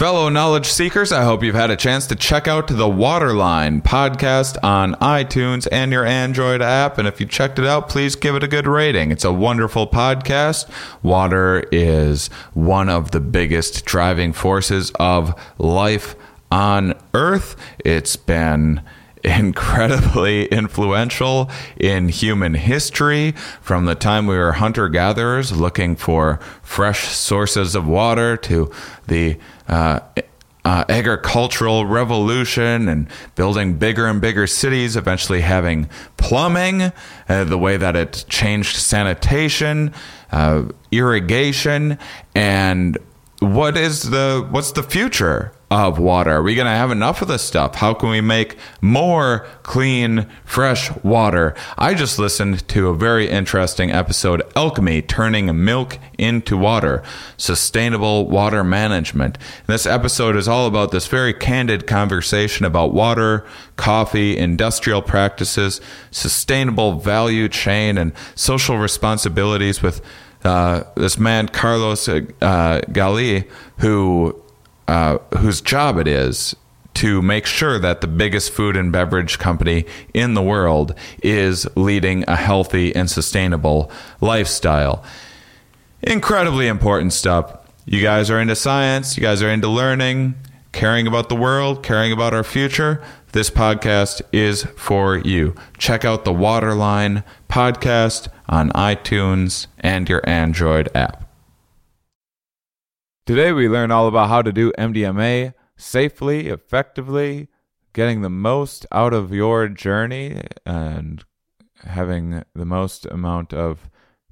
Fellow knowledge seekers, I hope you've had a chance to check out the Waterline podcast on iTunes and your Android app. And if you checked it out, please give it a good rating. It's a wonderful podcast. Water is one of the biggest driving forces of life on Earth. It's been incredibly influential in human history. From the time we were hunter gatherers looking for fresh sources of water to the uh, uh, agricultural revolution and building bigger and bigger cities, eventually having plumbing, uh, the way that it changed sanitation, uh, irrigation, and what is the what's the future of water? Are we going to have enough of this stuff? How can we make more clean, fresh water? I just listened to a very interesting episode, Alchemy Turning Milk into Water, Sustainable Water Management. this episode is all about this very candid conversation about water, coffee, industrial practices, sustainable value chain, and social responsibilities with uh, this man Carlos uh, Gali, who uh, whose job it is to make sure that the biggest food and beverage company in the world is leading a healthy and sustainable lifestyle. Incredibly important stuff. You guys are into science, you guys are into learning, caring about the world, caring about our future. This podcast is for you. Check out the Waterline podcast on iTunes and your Android app. Today, we learn all about how to do MDMA safely, effectively, getting the most out of your journey, and having the most amount of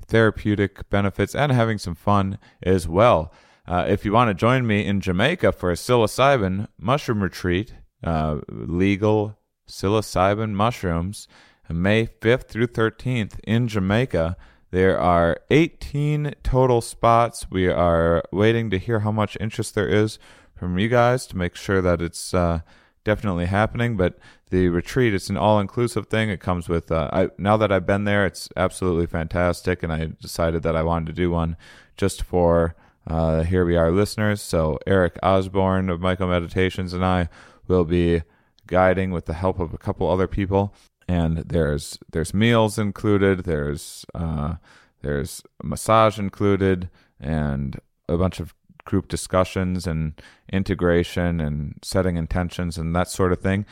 therapeutic benefits and having some fun as well. Uh, if you want to join me in Jamaica for a psilocybin mushroom retreat, uh, legal psilocybin mushrooms, May 5th through 13th in Jamaica. There are 18 total spots. We are waiting to hear how much interest there is from you guys to make sure that it's uh, definitely happening. But the retreat, it's an all-inclusive thing. It comes with. Uh, I now that I've been there, it's absolutely fantastic, and I decided that I wanted to do one just for uh, here we are listeners. So Eric Osborne of MycoMeditations and I will be guiding with the help of a couple other people and there's there's meals included there's uh, there's massage included and a bunch of group discussions and integration and setting intentions and that sort of thing.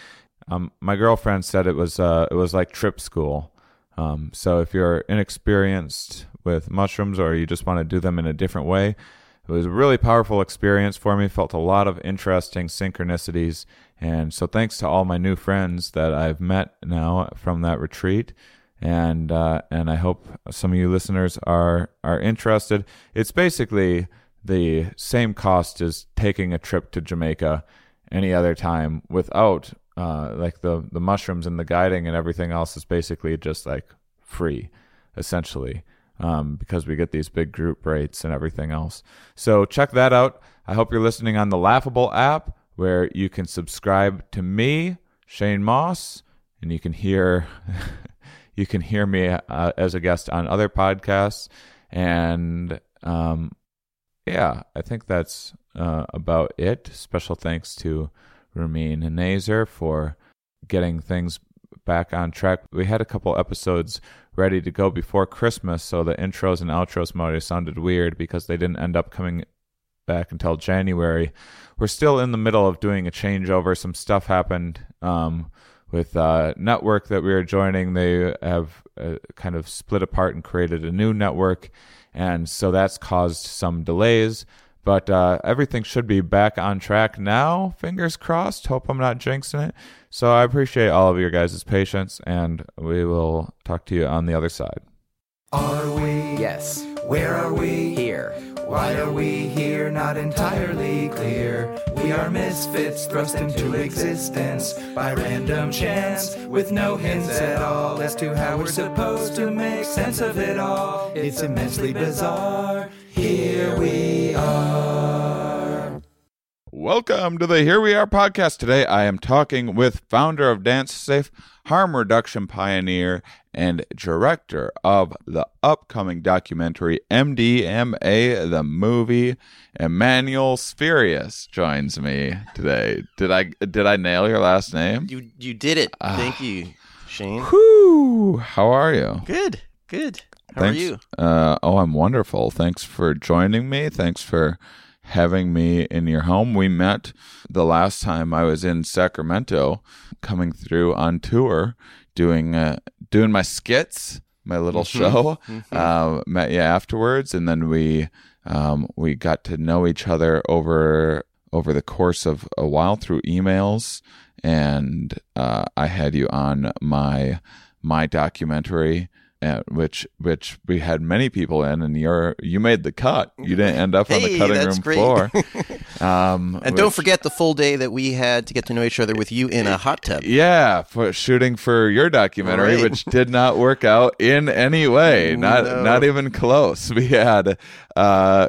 Um, my girlfriend said it was uh, it was like trip school. Um, so if you're inexperienced with mushrooms or you just want to do them in a different way it was a really powerful experience for me felt a lot of interesting synchronicities and so, thanks to all my new friends that I've met now from that retreat, and uh, and I hope some of you listeners are are interested. It's basically the same cost as taking a trip to Jamaica any other time without uh, like the the mushrooms and the guiding and everything else is basically just like free, essentially. Um, because we get these big group rates and everything else. So check that out. I hope you're listening on the Laughable app where you can subscribe to me, Shane Mauss, and you can hear you can hear me uh, as a guest on other podcasts. And um, yeah, I think that's uh, about it. Special thanks to Ramin Nazer for getting things back on track. We had a couple episodes ready to go before Christmas, so the intros and outros might sounded weird because they didn't end up coming back until January. We're still in the middle of doing a changeover. Some stuff happened um, with uh, network that we are joining. They have uh, kind of split apart and created a new network, and so that's caused some delays. But uh, everything should be back on track now. Fingers crossed. Hope I'm not jinxing it. So I appreciate all of your guys' patience, and we will talk to you on the other side. Are we? Yes. Where are we? Here. Why are we here? Not entirely clear. We are misfits thrust into existence by random chance, with no hints at all as to how we're supposed to make sense of it all. It's immensely bizarre. Here we are. Welcome to the Here We Are podcast. Today I am talking with founder of Dance Safe, harm reduction pioneer, and director of the upcoming documentary MDMA, the movie. Emanuel Sferios joins me today. Did I did I nail your last name? You you did it. Ah. Thank you, Shane. Whew. How are you? Good, good. How Thanks. are you? Uh, oh, I'm wonderful. Thanks for joining me. Thanks for having me in your home. We met the last time I was in Sacramento, coming through on tour, doing uh, doing my skits, my little show. Uh, met you afterwards, and then we um, we got to know each other over over the course of a while through emails, and uh, I had you on my my documentary uh, which which we had many people in, and you're you made the cut. You didn't end up on the cutting room great. floor. Um, And don't forget the full day that we had to get to know each other with you in a hot tub. Yeah, for shooting for your documentary, Right. which did not work out in any way. Not No. not even close. We had uh,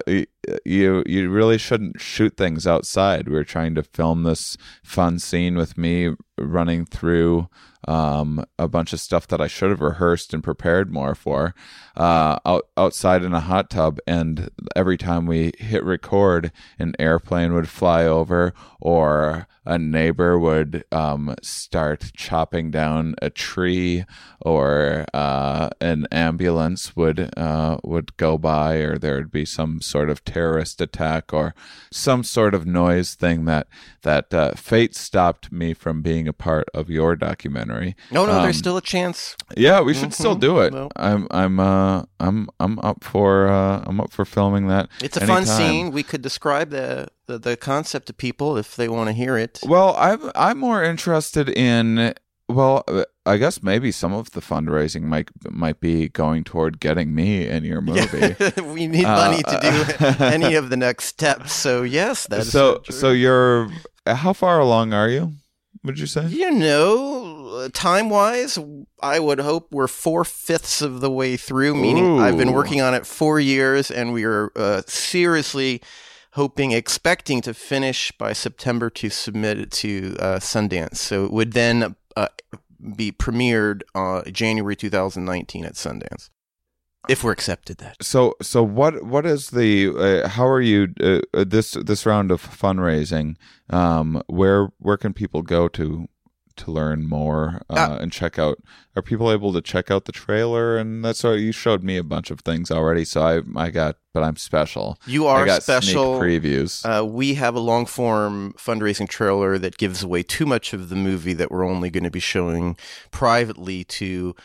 you you really shouldn't shoot things outside. We were trying to film this fun scene with me running through um, a bunch of stuff that I should have rehearsed and prepared more for uh, out, outside in a hot tub. And every time we hit record, an airplane would fly over or a neighbor would um, start chopping down a tree or uh, an ambulance would uh, would go by or there would be some sort of terrorist attack or some sort of noise thing that that uh, fate stopped me from being a part of your documentary. No, no, Um, there's still a chance. yeah, we should still Mhm. do it. I'm I'm uh I'm I'm up for uh I'm up for filming that. It's a fun scene. We could describe the, the, the concept to people if they want to hear it. Well, I'm I'm more interested in well, uh, I guess maybe some of the fundraising might might be going toward getting me in your movie. we need Uh, money to do any of the next steps. So yes, that's so so you're how far along are you? Would you say? You know, time wise, I would hope we're four fifths of the way through, meaning I've been working on it four years and we are uh, seriously hoping, expecting to finish by September to submit it to uh, Sundance. So it would then uh, be premiered uh, January 2019 at Sundance. If we're accepted, that. So so what what is the uh, how are you uh, uh, this this round of fundraising? Um, where where can people go to to learn more uh, Uh, and check out? Are people able to check out the trailer? And that's what you showed me a bunch of things already. So I I got but I'm special. You are got special. previews. Uh, we have a long form fundraising trailer that gives away too much of the movie that we're only going to be showing privately to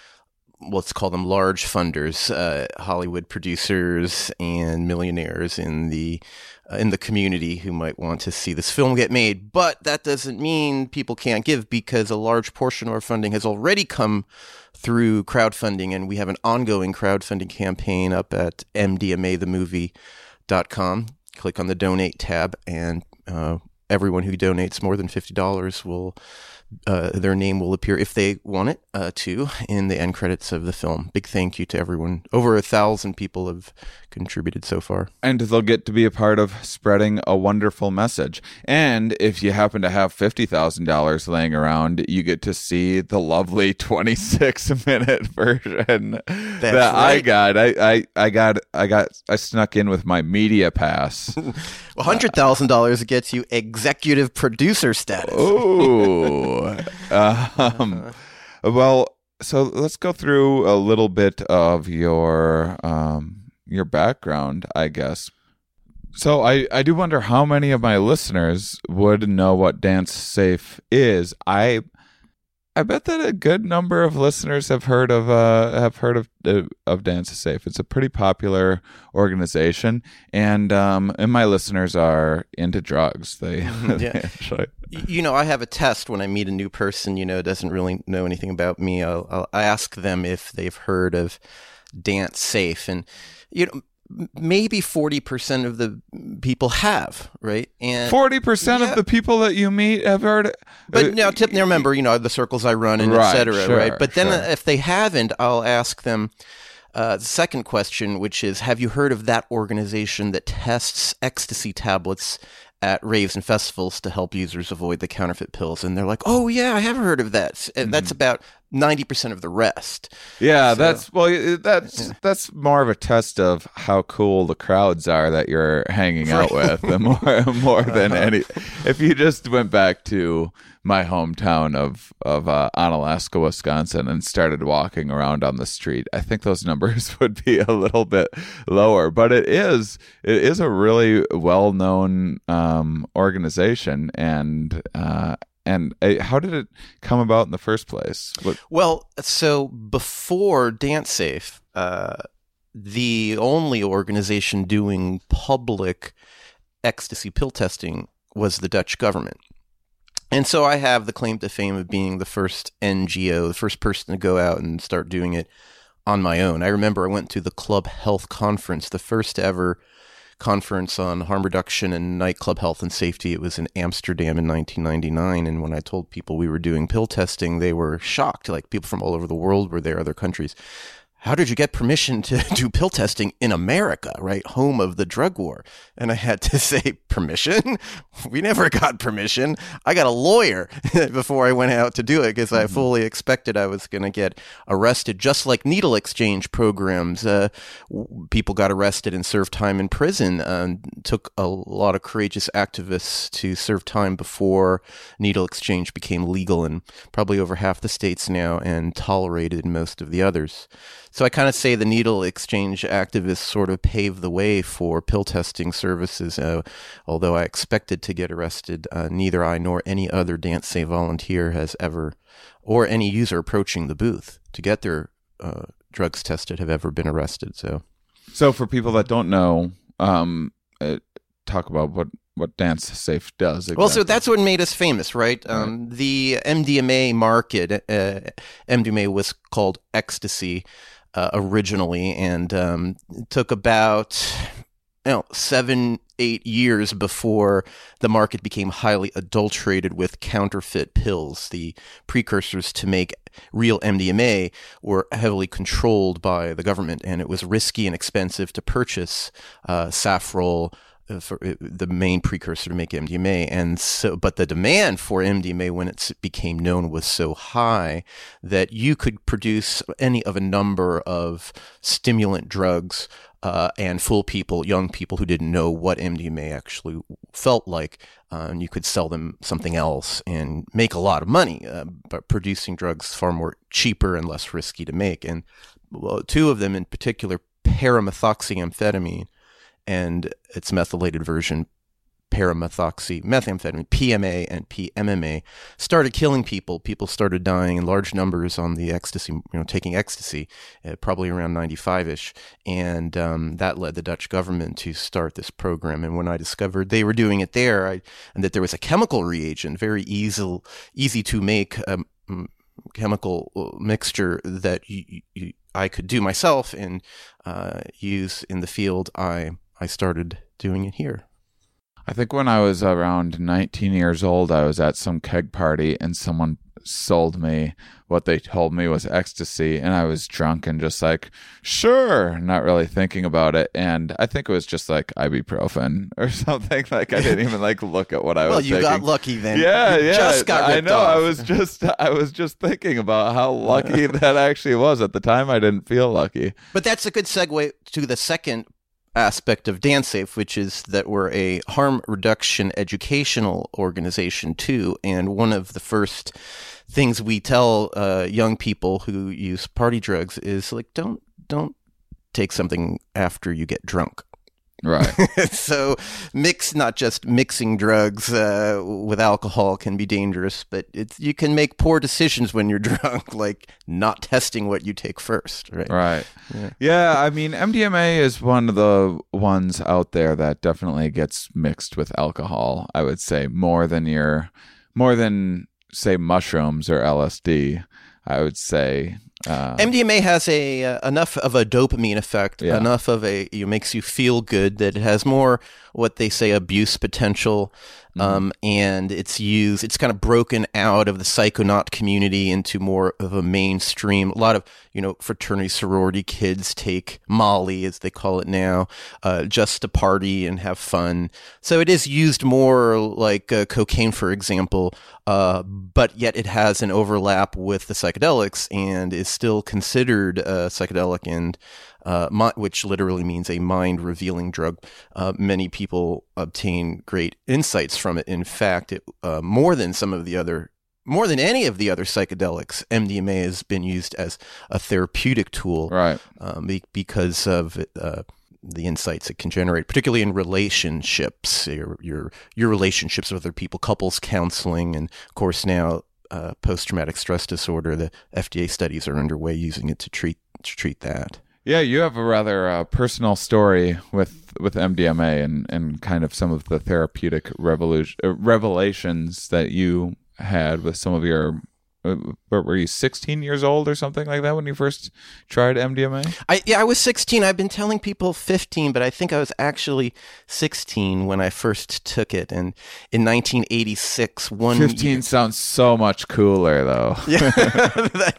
let's call them large funders, uh, Hollywood producers and millionaires in the uh, in the community who might want to see this film get made. But that doesn't mean people can't give because a large portion of our funding has already come through crowdfunding, and we have an ongoing crowdfunding campaign up at mdmathemovie.com. Click on the donate tab, and uh, everyone who donates more than fifty dollars will uh, their name will appear if they want it uh, to in the end credits of the film. Big thank you to everyone. Over a thousand people have contributed so far. and they'll get to be a part of spreading a wonderful message. And if you happen to have fifty thousand dollars laying around, you get to see the lovely twenty-six minute version that I got. I, I I got I got I snuck in with my media pass. Hundred thousand dollars gets you executive producer status. Ooh. um, well, so let's go through a little bit of your um, your background, I guess. So I, I do wonder how many of my listeners would know what Dance Safe is. I I bet that a good number of listeners have heard of uh have heard of uh, of Dance Safe. It's a pretty popular organization, and um and my listeners are into drugs. They, they Yeah. enjoy. Y- You know, I have a test when I meet a new person, you know, doesn't really know anything about me. I'll, I'll ask them if they've heard of Dance Safe. And, you know, maybe 40% of the people have, right? And Forty percent Yeah. of the people that you meet have heard. But uh, now, tip, now remember, you know, the circles I run and Right, et cetera, sure, right? But then sure. uh, if they haven't, I'll ask them uh, the second question, which is Have you heard of that organization that tests ecstasy tablets at raves and festivals to help users avoid the counterfeit pills. And they're like, oh, yeah, I have heard of that. And that's about 90% of the rest. Yeah, So- that's well. That's that's more of a test of how cool the crowds are that you're hanging out with, more more than any. If you just went back to my hometown of of uh, Onalaska, Wisconsin, and started walking around on the street, I think those numbers would be a little bit lower. But it is it is a really well known um, organization, and uh, and uh, how did it come about in the first place? What, Well, so before DanceSafe, uh, the only organization doing public ecstasy pill testing was the Dutch government. And so I have the claim to fame of being the first NGO, the first person to go out and start doing it on my own. I remember I went to the Club Health Conference, the first ever conference on harm reduction and nightclub health and safety. It was in Amsterdam in 1999. And when I told people we were doing pill testing, they were shocked. Like people from all over the world were there, other countries. How did you get permission to do pill testing in America, right? Home of the drug war. And I had to say, permission? We never got permission. I got a lawyer before I went out to do it because I fully expected I was going to get arrested, just like needle exchange programs. Uh, w- people got arrested and served time in prison. Um, took a lot of courageous activists to serve time before needle exchange became legal in probably over half the states now and tolerated in most of the others. So I kind of say the needle exchange activists sort of paved the way for pill testing services. Uh, although I expected to get arrested, uh, neither I nor any other DanceSafe volunteer has ever, or any user approaching the booth to get their uh, drugs tested, have ever been arrested. So. So for people that don't know, um, uh, talk about what what Dance Safe does. Well, so that's what made us famous, right? Um, the MDMA market, uh, MDMA was called ecstasy uh, originally, and um, took about you know, seven, eight years before the market became highly adulterated with counterfeit pills. The precursors to make real MDMA were heavily controlled by the government, and it was risky and expensive to purchase uh, safrole. Uh, For uh, the main precursor to make MDMA, and so, but the demand for MDMA when it became known was so high that you could produce any of a number of stimulant drugs uh, and fool people, young people who didn't know what MDMA actually felt like, uh, and you could sell them something else and make a lot of money. Uh, but producing drugs far more cheaper and less risky to make, and well, two of them in particular, paramethoxyamphetamine and its methylated version, paramethoxy methamphetamine, PMA and PMMA, started killing people. People started dying in large numbers on the ecstasy, you know, taking ecstasy, uh, probably around 95 ish. And um, that led the Dutch government to start this program. And when I discovered they were doing it there, I, and that there was a chemical reagent, very easy, easy to make um, mm, chemical uh, mixture that you, you, I could do myself and uh, use in the field, I, I started doing it here. I think when I was around 19 years old, I was at some keg party and someone sold me what they told me was ecstasy. And I was drunk and just like, sure, not really thinking about it. And I think it was just like ibuprofen or something. Like I didn't even like look at what I Well, was Well, you taking. got lucky then. yeah, You yeah. Just got I ripped know. I was just, I was just thinking about how lucky that actually was. At the time, I didn't feel lucky. But that's a good segue to the second aspect of DanceSafe, which is that we're a harm reduction educational organization too. And one of the first things we tell uh, young people who use party drugs is like, don't don't take something after you get drunk. Right. so mix not just mixing drugs uh, with alcohol can be dangerous but it's you can make poor decisions when you're drunk like not testing what you take first right Right. Yeah. Yeah. I mean, MDMA is one of the ones out there that definitely gets mixed with alcohol. I would say more than your, more than say mushrooms or LSD. I would say Uh, MDMA has a uh, enough of a dopamine effect, Yeah. enough of a it makes you feel good that it has more what they say abuse potential, Mm-hmm. um, and it's used. It's kind of broken out of the psychonaut community into more of a mainstream. A lot of you know fraternity sorority kids take Molly, as they call it now, uh, just to party and have fun. So it is used more like uh, cocaine, for example, uh, but yet it has an overlap with the psychedelics and is still considered a psychedelic and uh, mi- which literally means a mind revealing drug. Uh, many people obtain great insights from it. In fact, it, uh, more than some of the other, more than any of the other psychedelics, MDMA has been used as a therapeutic tool right. um, be- because of uh, the insights it can generate, particularly in relationships, your your your relationships with other people, couples counseling, and of course now uh, post traumatic stress disorder. The FDA studies are underway using it to treat to treat that. Yeah, you have a rather uh, personal story with with MDMA and and kind of some of the therapeutic revolution uh, revelations that you had with some of your. Uh, what were you 16 years old or something like that when you first tried MDMA? I yeah, I was 16. I've been telling people 15, but I think I was actually 16 when I first took it. And in 1986, one 15 year- sounds so much cooler though. yeah, that,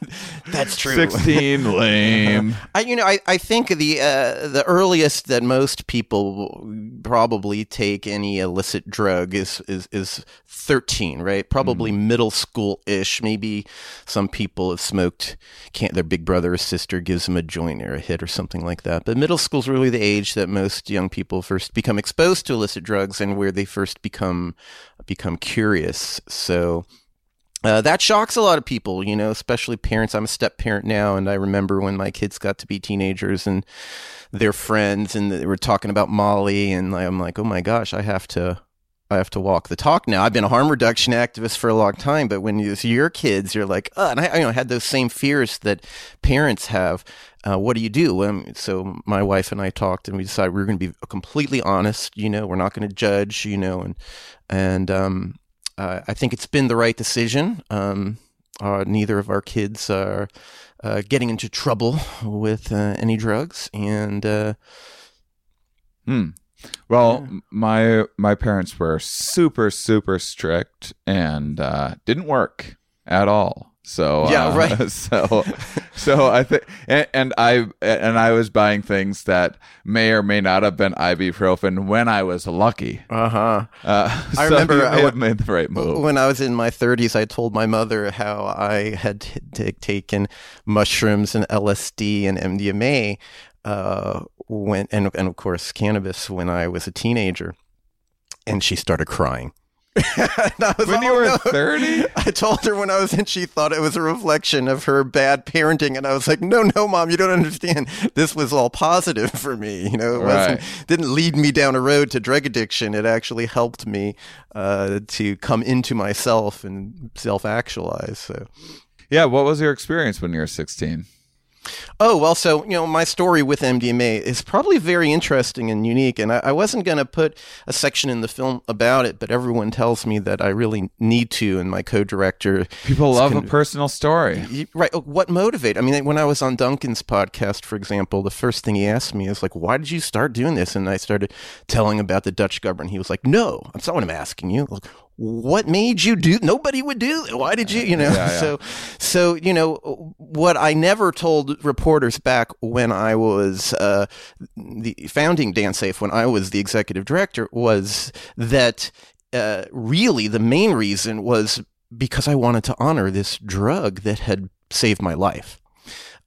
that's true. 16 lame. I, you know, I, I think the uh, the earliest that most people probably take any illicit drug is is, is thirteen, right? Probably middle school ish. Maybe some people have smoked. Can't their big brother or sister gives them a joint or a hit or something like that. But middle school is really the age that most young people first become exposed to illicit drugs and where they first become become curious. So. Uh, that shocks a lot of people, you know, especially parents. I'm a step parent now, and I remember when my kids got to be teenagers and their friends, and they were talking about Molly, and I'm like, oh my gosh, I have to, I have to walk the talk now. I've been a harm reduction activist for a long time, but when see your kids, you're like, oh, and I, I you know, had those same fears that parents have. Uh, what do you do? Um, so my wife and I talked, and we decided we were going to be completely honest. You know, we're not going to judge. You know, and and um, uh, I think it's been the right decision. Um, uh, neither of our kids are uh, getting into trouble with uh, any drugs, and uh, Hmm. Well, m- my my parents were super super strict and uh, didn't work at all. So Yeah, uh, right. So so I think and, and I and I was buying things that may or may not have been ibuprofen when I was lucky. uh-huh. Uh, I so remember I have made the right move. when I was in my 30s, I told my mother how I had t- t- taken mushrooms and LSD and MDMA, uh, when and and of course cannabis when I was a teenager, and she started crying. And was, when you "Oh, were no." thirty. I told her when I was in, she thought it was a reflection of her bad parenting, and I was like, "No, no, mom, you don't understand. This was all positive for me. You know, it wasn't didn't lead me down a road to drug addiction. It actually helped me uh, to come into myself and self actualize." So. Yeah. What was your experience when you were sixteen? Oh, well, so, you know, my story with MDMA is probably very interesting and unique. And I, I wasn't going to put a section in the film about it, but everyone tells me that I really need to. And my co director. People love a personal story. Right. oh, What motivated? I mean, when I was on Duncan's podcast, for example, the first thing he asked me is like, "Why did you start doing this?" And I started telling about the Dutch government. He was like, "No, that's not what I'm asking you. Like, what made you do? Nobody would do. Why did you? You know." Yeah, yeah. So, so you know what I never told reporters back when I was uh, the founding DanceSafe, when I was the executive director, was that uh, really the main reason was because I wanted to honor this drug that had saved my life.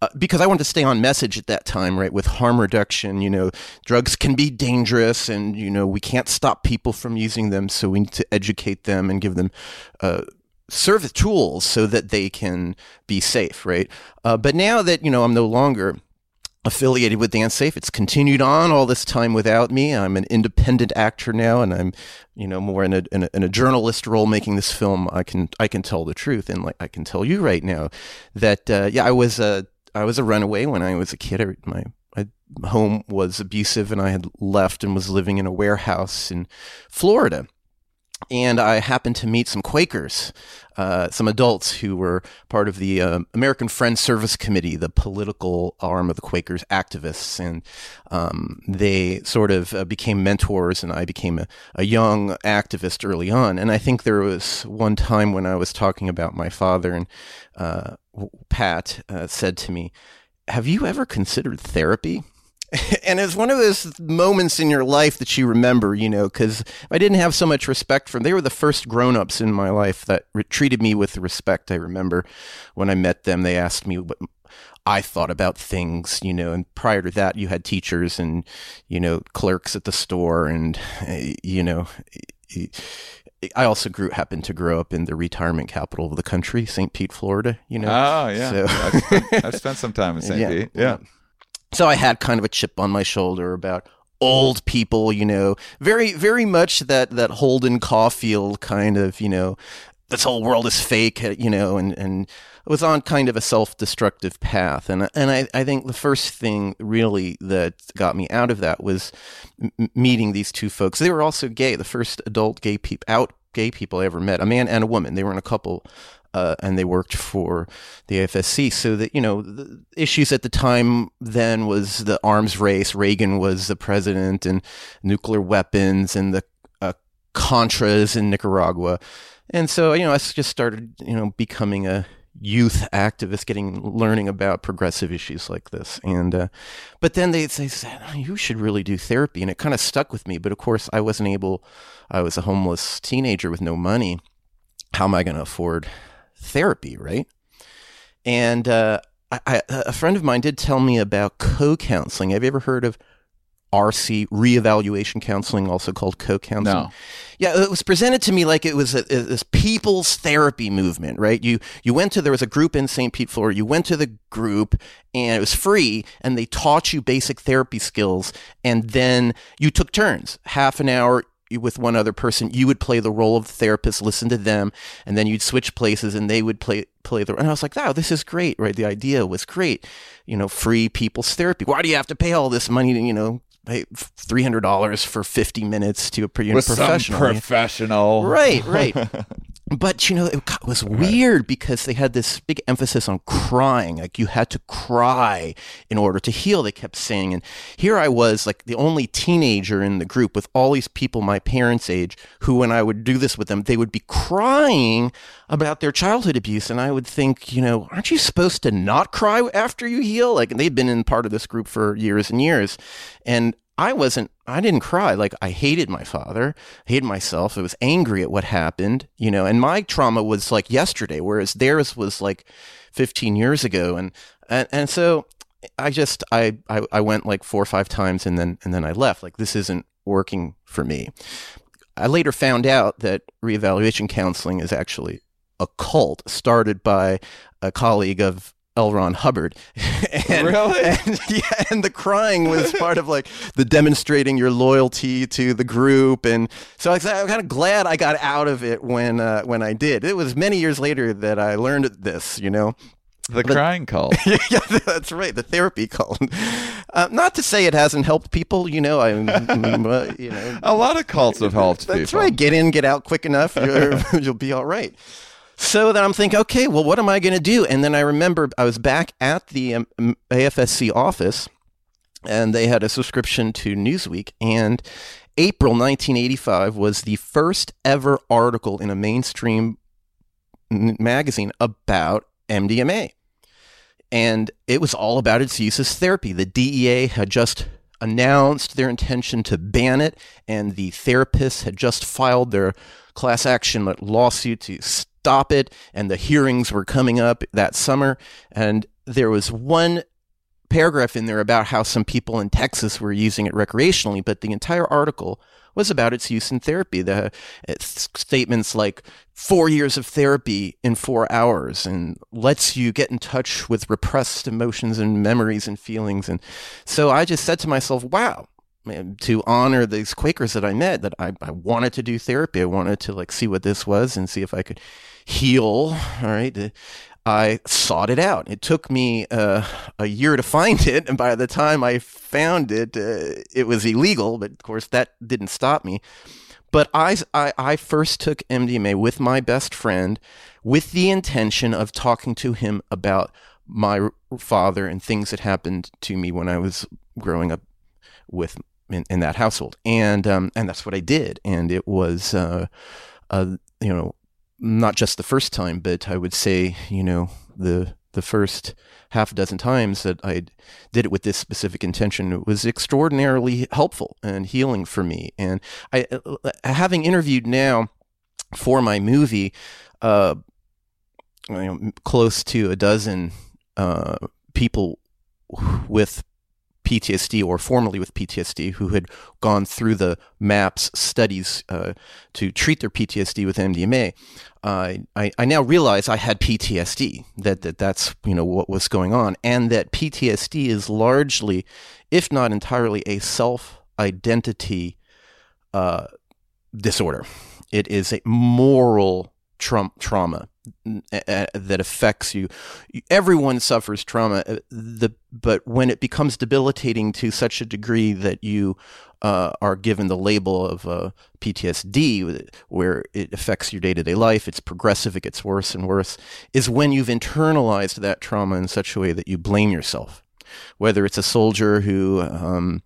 Uh, because I wanted to stay on message at that time, right? With harm reduction, you know, drugs can be dangerous, and you know we can't stop people from using them, so we need to educate them and give them uh, service tools so that they can be safe, right? Uh, but now that you know I'm no longer affiliated with Dance Safe. It's continued on all this time without me. I'm an independent actor now, and I'm, you know, more in a, in a in a journalist role making this film. I can I can tell the truth, and like I can tell you right now that uh, yeah, I was a I was a runaway when I was a kid. I, my my home was abusive, and I had left and was living in a warehouse in Florida. and I happened to meet some Quakers, uh, some adults who were part of the uh, American Friends Service Committee, the political arm of the Quakers activists, and um, they sort of uh, became mentors, and I became a, a, young activist early on. And I think there was one time when I was talking about my father, and uh, Pat uh, said to me, "Have you ever considered therapy?" and it's one of those moments in your life that you remember, you know, because I didn't have so much respect for them. They were the first grown ups in my life that re- treated me with respect. I remember when I met them, they asked me what I thought about things, you know, and prior to that, you had teachers and, you know, clerks at the store and, eh, you know, I also grew happened to grow up in the retirement capital of the country, St. Pete, Florida. You know. Oh yeah, so. I've, spent, I've, spent, some time in St. Yeah, Pete. Yeah. So I had kind of a chip on my shoulder about old people, you know, very, very much that, that Holden Caulfield kind of, you know, this whole world is fake, uh, you know, and, and was on kind of a self-destructive path. And, and I, I think the first thing really that got me out of that was m- meeting these two folks. They were also gay, the first adult gay people, out gay people I ever met, a man and a woman. They were in a couple uh, and they worked for the AFSC. So that you know, the issues at the time then was the arms race. Reagan was the president, and nuclear weapons, and the uh, Contras in Nicaragua. And so you know, I just started you know becoming a youth activist, getting learning about progressive issues like this. And uh, but then they they said you should really do therapy, and it kind of stuck with me. But of course, I wasn't able. I was a homeless teenager with no money. How am I going to afford therapy, right? And uh, I, I, a friend of mine did tell me about co counseling. Have you ever heard of RC reevaluation counseling, also called co-counseling. No. Yeah, it was presented to me like it was a, a, this people's therapy movement, right? You you went to there was a group in St. Pete, Florida. You went to the group and it was free, and they taught you basic therapy skills, and then you took turns, half an hour with one other person, you would play the role of the therapist, listen to them, and then you'd switch places and they would play play the and I was like, wow, this is great, right? The idea was great. You know, free people's therapy. Why do you have to pay all this money to, you know, pay three hundred dollars for fifty minutes to a professional? professional. Right, right. but you know it was weird because they had this big emphasis on crying. Like you had to cry in order to heal. They kept saying and here i was like the only teenager in the group with all these people my parents age who when i would do this with them they would be crying about their childhood abuse. And i would think you know aren't you supposed to not cry after you heal? Like they'd been in part of this group for years and years. And I wasn't, I didn't cry. Like, I hated my father, hated myself. I was angry at what happened, you know, and my trauma was like yesterday, whereas theirs was like 15 years ago. And, and, and so I just, I, I, I went like four or five times and then, and then I left. Like, this isn't working for me. I later found out that reevaluation counseling is actually a cult started by a colleague of L. Ron Hubbard. and, really? And, yeah, and the crying was part of like the demonstrating your loyalty to the group, and so I am kind of glad I got out of it when uh, when I did. It was many years later that I learned this, you know. The but, crying cult. yeah, that's right. The therapy cult. Uh, not to say it hasn't helped people, you know. I, you know, a lot of cults have helped people. that's people. right. Get in, get out quick enough, you'll be all right. So then I'm thinking, okay, well, what am I going to do? And then I remember I was back at the um, AFSC office, and they had a subscription to Newsweek, and April 1985 was the first ever article in a mainstream magazine about MDMA. And it was all about its use as therapy. The DEA had just announced their intention to ban it, and the therapists had just filed their class action lawsuit to stop it. And the hearings were coming up that summer. And there was one paragraph in there about how some people in Texas were using it recreationally, but the entire article was about its use in therapy. The uh, statements like four years of therapy in four hours and lets you get in touch with repressed emotions and memories and feelings. And so I just said to myself, wow, to honor these Quakers that I met, that I, I wanted to do therapy. I wanted to like see what this was and see if I could heal. All right. I sought it out. It took me uh, a year to find it, and by the time I found it, uh, it was illegal. But of course, that didn't stop me. But I, I, I first took MDMA with my best friend with the intention of talking to him about my father and things that happened to me when I was growing up with in, in that household, and um, and that's what I did, and it was uh, uh, you know not just the first time, but I would say you know the the first half a dozen times that I did it with this specific intention it was extraordinarily helpful and healing for me. And I, uh, having interviewed now for my movie, uh, you know, close to a dozen uh, people with PTSD or formerly with PTSD who had gone through the MAPS studies uh, to treat their PTSD with MDMA. Uh, I, I now realize I had PTSD, that, that that's you know what was going on, and that PTSD is largely, if not entirely, a self identity uh, disorder. It is a moral tra- trauma that affects you. Everyone suffers trauma, uh, the, but when it becomes debilitating to such a degree that you uh, are given the label of uh, PTSD, where it affects your day to day life, it's progressive, it gets worse and worse, is when you've internalized that trauma in such a way that you blame yourself. Whether it's a soldier who um,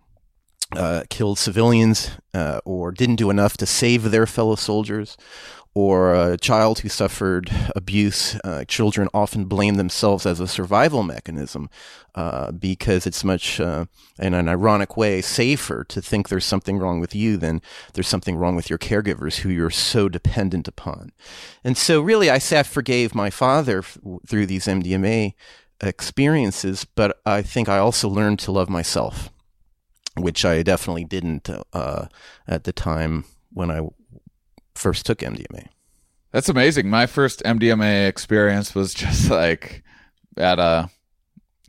uh, killed civilians uh, or didn't do enough to save their fellow soldiers, or a child who suffered abuse, uh, children often blame themselves as a survival mechanism uh, because it's much, uh, in an ironic way, safer to think there's something wrong with you than there's something wrong with your caregivers who you're so dependent upon. And so, really, I say I forgave my father f- through these MDMA experiences, but I think I also learned to love myself, which I definitely didn't uh, at the time when I first took MDMA. That's amazing. My first MDMA experience was just like at a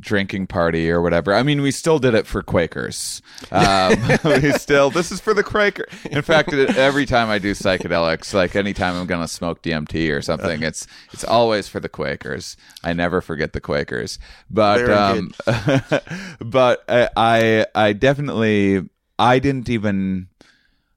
drinking party or whatever. I mean, we still did it for Quakers. Um, we still, this is for the Quaker. In fact, every time I do psychedelics, like anytime I'm going to smoke DMT or something, it's, it's always for the Quakers. I never forget the Quakers, but, um, but I, I, I definitely, I didn't even,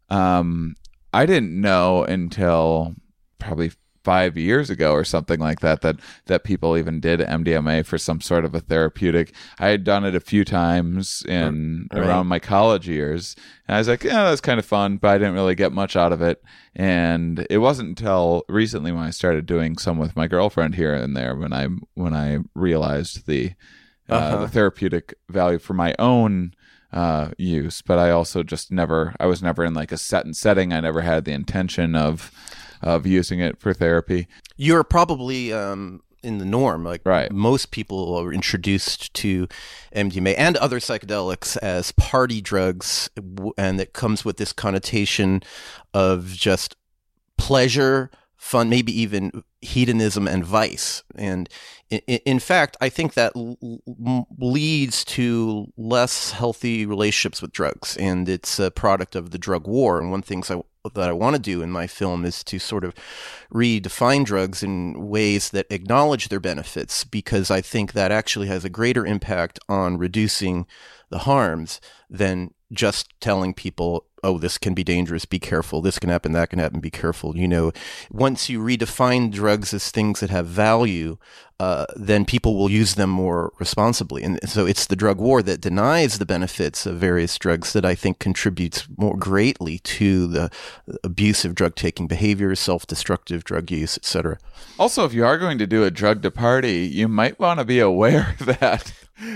um, I didn't know until probably five years ago or something like that that that people even did MDMA for some sort of a therapeutic. I had done it a few times in right. around my college years, and I was like, yeah, that's kind of fun, but I didn't really get much out of it. And it wasn't until recently when I started doing some with my girlfriend here and there when I when I realized the uh, uh-huh. the therapeutic value for my own uh, use, but I also just never, I was never in like a set and setting. I never had the intention of, of using it for therapy. You're probably, um, in the norm. Like right. most people are introduced to MDMA and other psychedelics as party drugs, and it comes with this connotation of just pleasure, fun, maybe even hedonism and vice. And in, in fact, I think that l- leads to less healthy relationships with drugs, and it's a product of the drug war. And one things I, that I want to do in my film is to sort of redefine drugs in ways that acknowledge their benefits, because I think that actually has a greater impact on reducing the harms than just telling people oh, this can be dangerous, be careful, this can happen, that can happen, be careful. You know, once you redefine drugs as things that have value, uh, then people will use them more responsibly. And so it's the drug war that denies the benefits of various drugs that I think contributes more greatly to the abusive drug taking behaviors, self destructive drug use, etc. Also, if you are going to do a drug to party, you might want to be aware that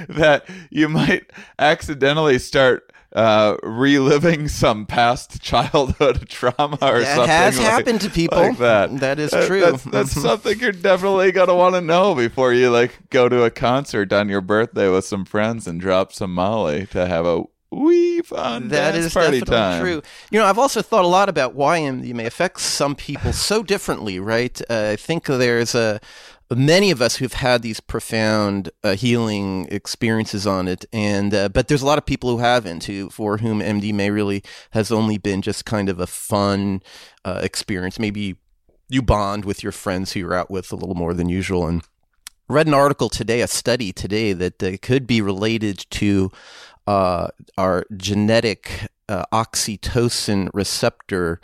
that you might accidentally start uh, reliving some past childhood trauma or something that something. has like, happened to people. Like that. That is true. That's, that's something you're definitely gonna want to know before you like go to a concert on your birthday with some friends and drop some Molly to have a wee fun that dance is party definitely time. true. You know, I've also thought a lot about why MDMA affects some people so differently. Right? Uh, I think there's a many of us who've had these profound uh, healing experiences on it, and uh, but there's a lot of people who haven't, who for whom MDMA really has only been just kind of a fun uh, experience. Maybe you bond with your friends who you're out with a little more than usual, and read an article today, a study today that uh, could be related to uh, our genetic uh, oxytocin receptor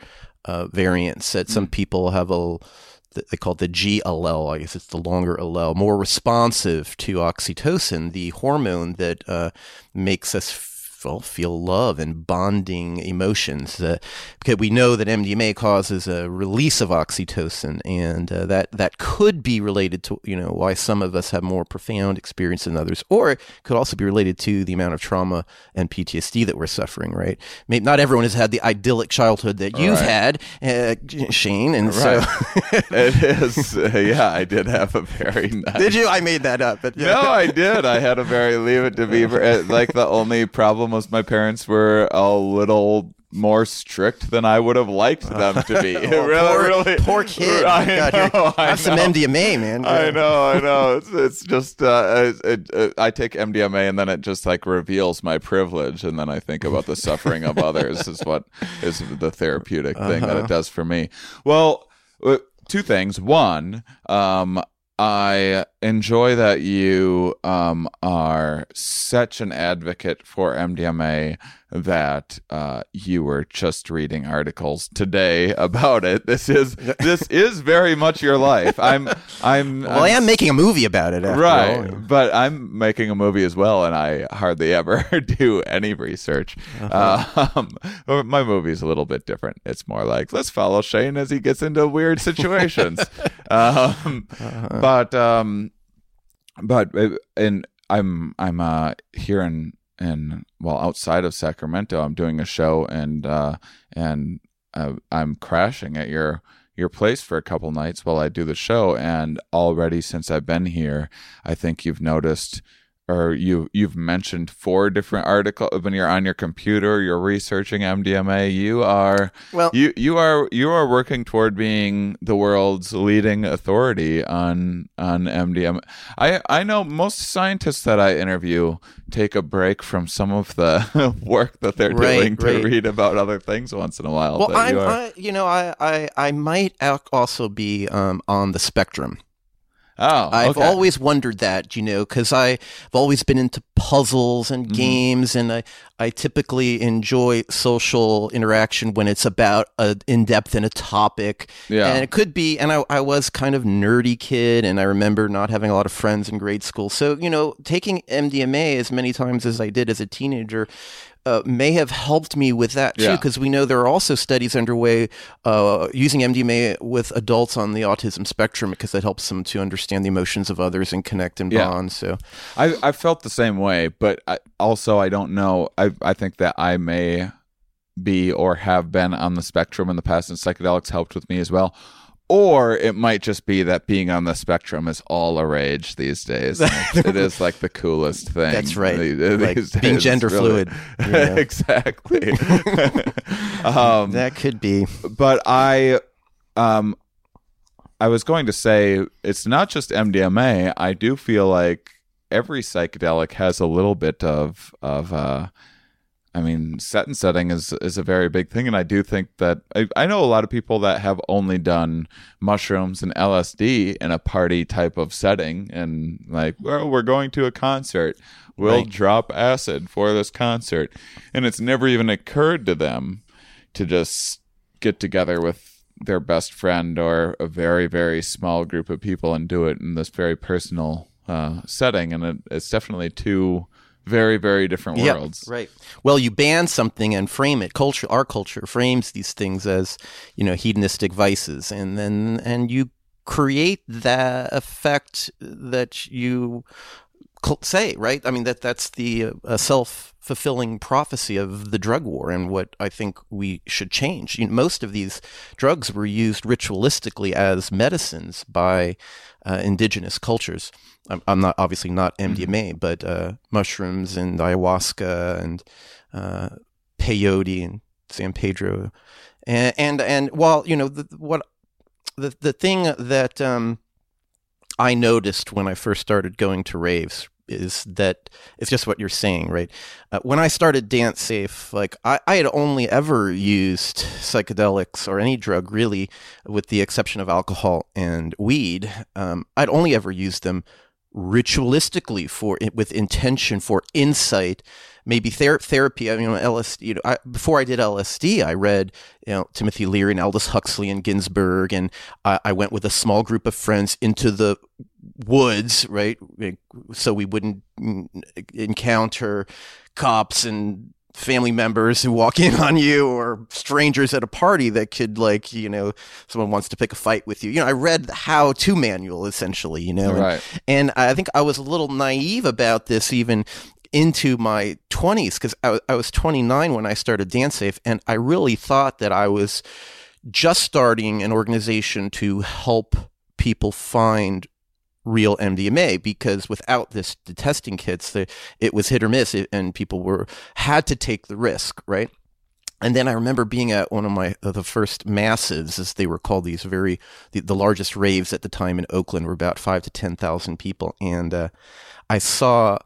uh, variants. That some people have a they call it the G allele. I guess it's the longer allele, more responsive to oxytocin, the hormone that uh, makes us well, feel love and bonding emotions. Uh, because we know that MDMA causes a release of oxytocin, and uh, that that could be related to you know why some of us have more profound experience than others, or it could also be related to the amount of trauma and PTSD that we're suffering. Right? Maybe not everyone has had the idyllic childhood that you've Right. had, uh, Shane, and Right. so. it is. uh, yeah, I did have a very nice. Did you? I made that up. But No, I did. I had a very leave it to Beaver. uh, Like the only problem my parents were a little more strict than I would have liked them to be. Oh, really, poor, really, poor kid. I God, know. I have some. MDMA, man. I know, I know. It's, it's just uh, it, it, it, I take MDMA and then it just like reveals my privilege, and then I think about the suffering of others. Is what is the therapeutic thing that it does for me. Well, uh, two things. One, um, I enjoy that you um, are such an advocate for MDMA that uh, you were just reading articles today about it. This is this is very much your life. I'm I'm Well, I I'm- making a movie about it. After right, all. but I'm making a movie as well, and I hardly ever do any research. Uh-huh. Um, my movie's a little bit different. It's more like let's follow Shane as he gets into weird situations. um, Uh-huh. But um, but uh, and I'm I'm uh here in in well outside of Sacramento. I'm doing a show and uh and uh, I'm crashing at your your place for a couple nights while I do the show. And already since I've been here, I think you've noticed or you you've mentioned four different articles when you're on your computer you're researching MDMA you are Well- you you are you are working toward being the world's leading authority on on MDMA I I know most scientists that I interview take a break from some of the work that they're Right, doing to right. read about other things once in a while Well, you are- I, you know, I, I, I might also be um, on the spectrum. Oh I've okay. always wondered that, you know, because I've always been into puzzles and Mm-hmm. games, and I, I typically enjoy social interaction when it's about a in depth and a topic. Yeah. and it could be. And I, I was kind of nerdy kid, and I remember not having a lot of friends in grade school. So you know, taking MDMA as many times as I did as a teenager. Uh, may have helped me with that too, Yeah. because we know there are also studies underway uh, using MDMA with adults on the autism spectrum because that helps them to understand the emotions of others and connect and Yeah. bond. So, I I felt the same way, but I, also I don't know. I I think that I may be or have been on the spectrum in the past, and psychedelics helped with me as well. Or it might just be that being on the spectrum is all a rage these days. it's- like the coolest thing. That's right. the- Like these being gender really- fluid, you know. exactly. um, that could be. but I, um, I was going to say it's not just MDMA. I do feel like every psychedelic has a little bit of of. Uh, I mean, set and setting is is a very big thing, and I do think that I, I know a lot of people that have only done mushrooms and LSD in a party type of setting, and like, well, we're going to a concert, we'll Right. drop acid for this concert, and it's never even occurred to them to just get together with their best friend or a very very small group of people and do it in this very personal uh, setting, and it, it's definitely two very very different worlds. right. Well, you ban something and frame it. Culture, our culture frames these things as you know hedonistic vices, and then and you create that effect that you say, right? I mean that that's the uh, self fulfilling prophecy of the drug war, and what I think we should change. You know, most of these drugs were used ritualistically as medicines by uh, indigenous cultures. I'm, I'm not obviously not MDMA, but uh, mushrooms and ayahuasca and uh, peyote and San Pedro, and and, and while you know the, what the the thing that um, I noticed when I first started going to raves is that it's just what you're saying, right? Uh, when I started DanceSafe, like I, I had only ever used psychedelics or any drug really, with the exception of alcohol and weed. Um, I'd only ever used them ritualistically for with intention for insight maybe ther- therapy I mean LSD you know I, before I did LSD I read you know Timothy Leary and Aldous Huxley and Ginsberg and I, I went with a small group of friends into the woods right? So we wouldn't encounter cops and family members who walk in on you or strangers at a party that could like you know someone wants to pick a fight with you you know i read the how to manual essentially you know right. and, and i think i was a little naive about this even into my 20s because I, I was 29 when i started DanceSafe and i really thought that i was just starting an organization to help people find real MDMA because without this the testing kits, the, it was hit or miss, and people were had to take the risk, right? And then I remember being at one of my uh, the first massives, as they were called, these very the, the, largest raves at the time in Oakland were about five to ten thousand people, and uh, I saw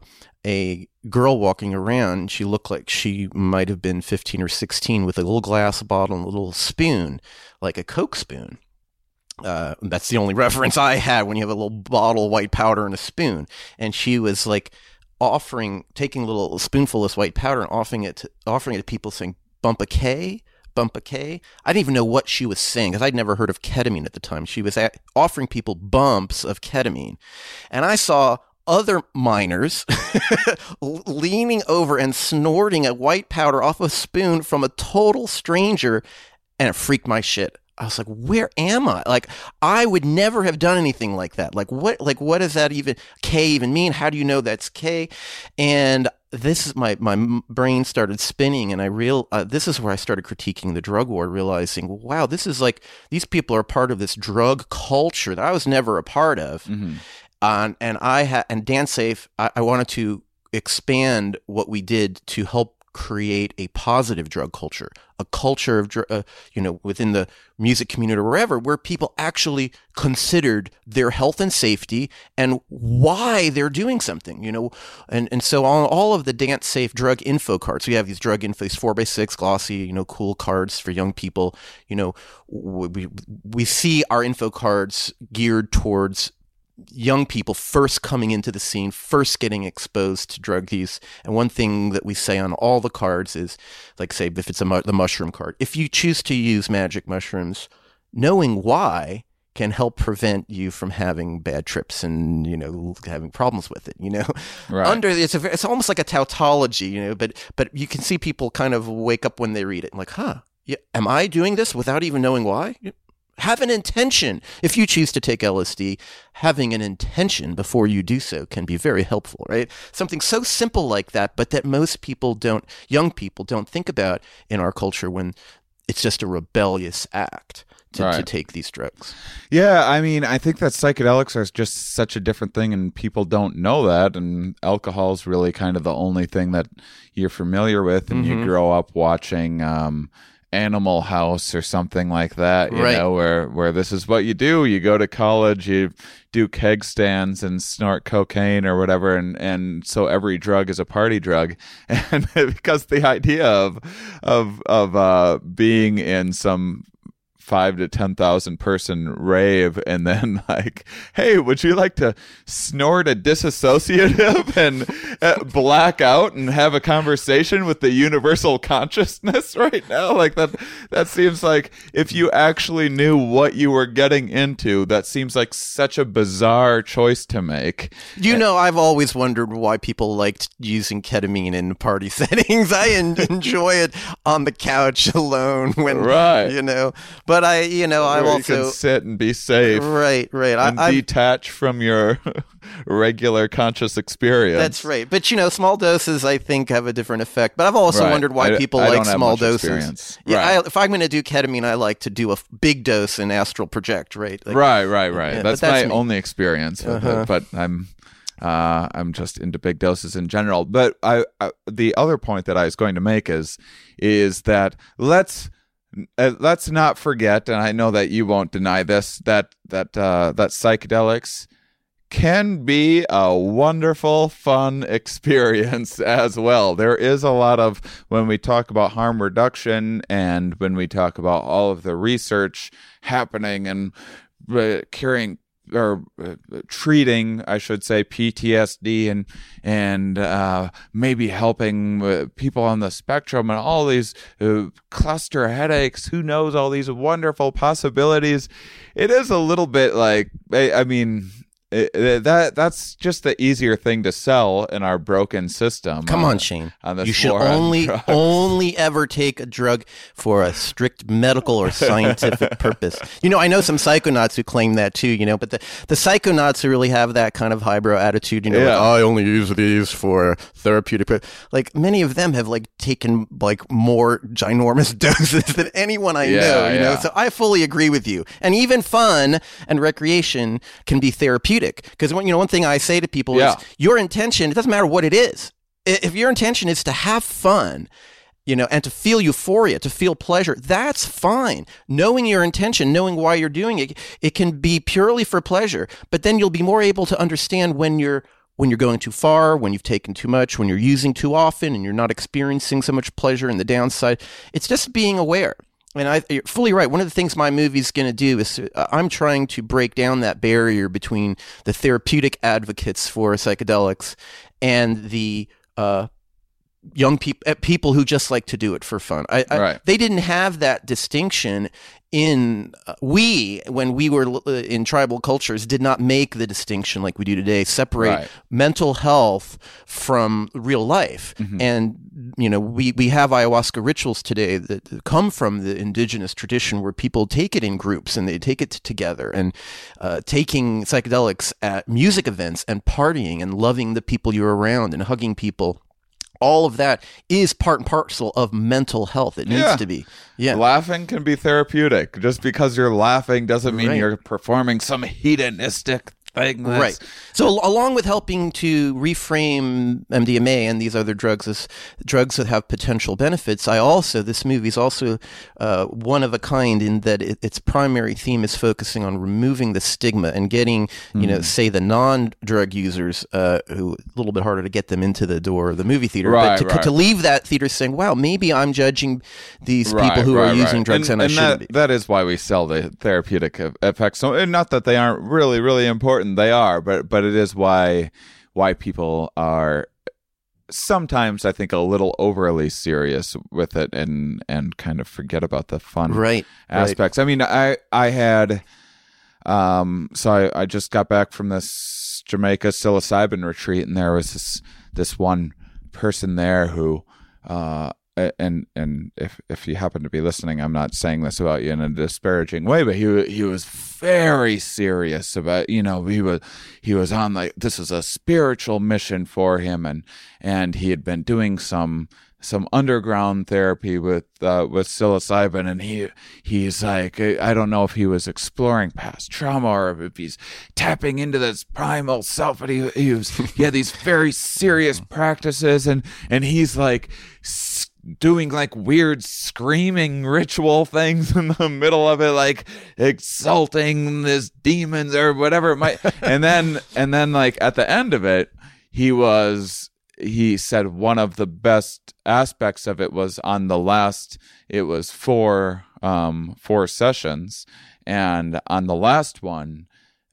a girl walking around. She looked like she might have been fifteen or sixteen, with a little glass bottle and a little spoon, like a Coke spoon uh, that's the only reference I had when you have a little bottle of white powder and a spoon. And she was like offering, taking a little spoonful of this white powder and offering it to, offering it to people saying, bump a K, bump a K. I didn't even know what she was saying because I'd never heard of ketamine at the time. She was at, offering people bumps of ketamine. And I saw other minors leaning over and snorting a white powder off a spoon from a total stranger and it freaked my shit I was like, where am I? Like, I would never have done anything like that. Like, what, like, what does that even, K even mean? How do you know that's K? And this is my, my brain started spinning and I real, uh, this is where I started critiquing the drug war, realizing, wow, this is like, these people are part of this drug culture that I was never a part of. Mm-hmm. And I had, and DanceSafe, I, I wanted to expand what we did to help create a positive drug culture, a culture of, uh, you know, within the music community or wherever, where people actually considered their health and safety and why they're doing something, you know. And, and so on all of the DanceSafe drug info cards, we have these drug info, these four by six glossy, you know, cool cards for young people. You know, we, we see our info cards geared towards young people first coming into the scene, first getting exposed to drug use. And one thing that we say on all the cards is, like, say, if it's a mu- the mushroom card, if you choose to use magic mushrooms, knowing why can help prevent you from having bad trips and you know having problems with it you know right. under it's a it's almost like a tautology you know but but you can see people kind of wake up when they read it and like huh yeah, am I doing this without even knowing why? Have an intention. If you choose to take LSD, having an intention before you do so can be very helpful, right? Something so simple like that, but that most people don't, young people don't think about in our culture when it's just a rebellious act. To, right. to, take these drugs. Yeah, I mean, I think that psychedelics are just such a different thing, and people don't know that. And alcohol is really kind of the only thing that you're familiar with, and mm-hmm. you grow up watching. Um, Animal House or something like that, you right. know, where where this is what you do. You go to college, you do keg stands and snort cocaine or whatever, and and so every drug is a party drug, and because the idea of of of uh, being in some five to ten thousand person rave and then like hey would you like to snort a disassociative and uh, black out and have a conversation with the universal consciousness right now? Like that that seems like if you actually knew what you were getting into that seems like such a bizarre choice to make. You know i've always wondered why people liked using ketamine in party settings. I enjoy it on the couch alone when right. you know but but I, you know, I'm also can sit and be safe, right, right, and I, detach from your regular conscious experience. That's right. But you know, small doses, I think, have a different effect. But I've also right. wondered why I, people I like small doses. Experience. Yeah, right. I, if I'm going to do ketamine, I like to do a big dose and astral project. Right. Like, right. Right. Right. Yeah, that's, that's my me. only experience with uh-huh. it. But I'm. Uh, I'm just into big doses in general. But I, I, the other point that I was going to make is, is that let's uh, let's not forget, and I know that you won't deny this, that that uh, that psychedelics can be a wonderful, fun experience as well. There is a lot of when we talk about harm reduction and when we talk about all of the research happening and uh, curing or uh, treating, I should say, PTSD and and uh, maybe helping uh, people on the spectrum and all these uh, cluster headaches. Who knows all these wonderful possibilities? It is a little bit like I, I mean it, that that's just the easier thing to sell in our broken system. Come uh, on, Shane. on you should on only only ever take a drug for a strict medical or scientific purpose. You know, I know some psychonauts who claim that too. You know, but the the psychonauts who really have that kind of highbrow attitude. You know, Yeah. like, I only use these for therapeutic. pur-" Like many of them have like taken like more ginormous doses than anyone I Yeah, know. You know, so I fully agree with you. And even fun and recreation can be therapeutic because you know one thing I say to people Yeah. is your intention. It doesn't matter what it is. If your intention is to have fun, you know, and to feel euphoria, to feel pleasure, that's fine. Knowing your intention, knowing why you're doing it, it can be purely for pleasure. But then you'll be more able to understand when you're when you're going too far, when you've taken too much, when you're using too often, and you're not experiencing so much pleasure. And the downside, it's just being aware. And I, you're fully right. One of the things my movie's going to do is uh, I'm trying to break down that barrier between the therapeutic advocates for psychedelics and the uh, young people people who just like to do it for fun. I, I, Right. They didn't have that distinction in uh, we when we were uh, in tribal cultures did not make the distinction like we do today separate Right. mental health from real life Mm-hmm. and you know we we have ayahuasca rituals today that come from the indigenous tradition where people take it in groups and they take it together and uh, taking psychedelics at music events and partying and loving the people you're around and hugging people all of that is part and parcel of mental health it needs Yeah. to be yeah Laughing can be therapeutic. Just because you're laughing doesn't mean Right. you're performing some hedonistic Right. So, al- along with helping to reframe MDMA and these other drugs as drugs that have potential benefits, I also this movie is also uh, one of a kind in that it, its primary theme is focusing on removing the stigma and getting, you Hmm. know, say the non-drug users uh, who a little bit harder to get them into the door of the movie theater, Right, but to, right. to leave that theater saying, "Wow, maybe I'm judging these Right, people who are using drugs and, I shouldn't that, be." That is why we sell the therapeutic effects. So, and not that they aren't really, really important. They are, but but it is why why people are sometimes I think a little overly serious with it and and kind of forget about the fun Right. right. aspects. I mean, I I had um so I, I just got back from this Jamaica psilocybin retreat and there was this this one person there who uh and and if if you happen to be listening, I'm not saying this about you in a disparaging way, but he he was very serious about you know he was he was on like this is a spiritual mission for him and and he had been doing some some underground therapy with uh, with psilocybin, and he he's like I don't know if he was exploring past trauma or if he's tapping into this primal self, but he he was he had these very serious practices, and and he's like. Doing like weird screaming ritual things in the middle of it, like exalting this demons or whatever it might, and then and then like at the end of it, he was he said one of the best aspects of it was on the last it was four um four sessions. And on the last one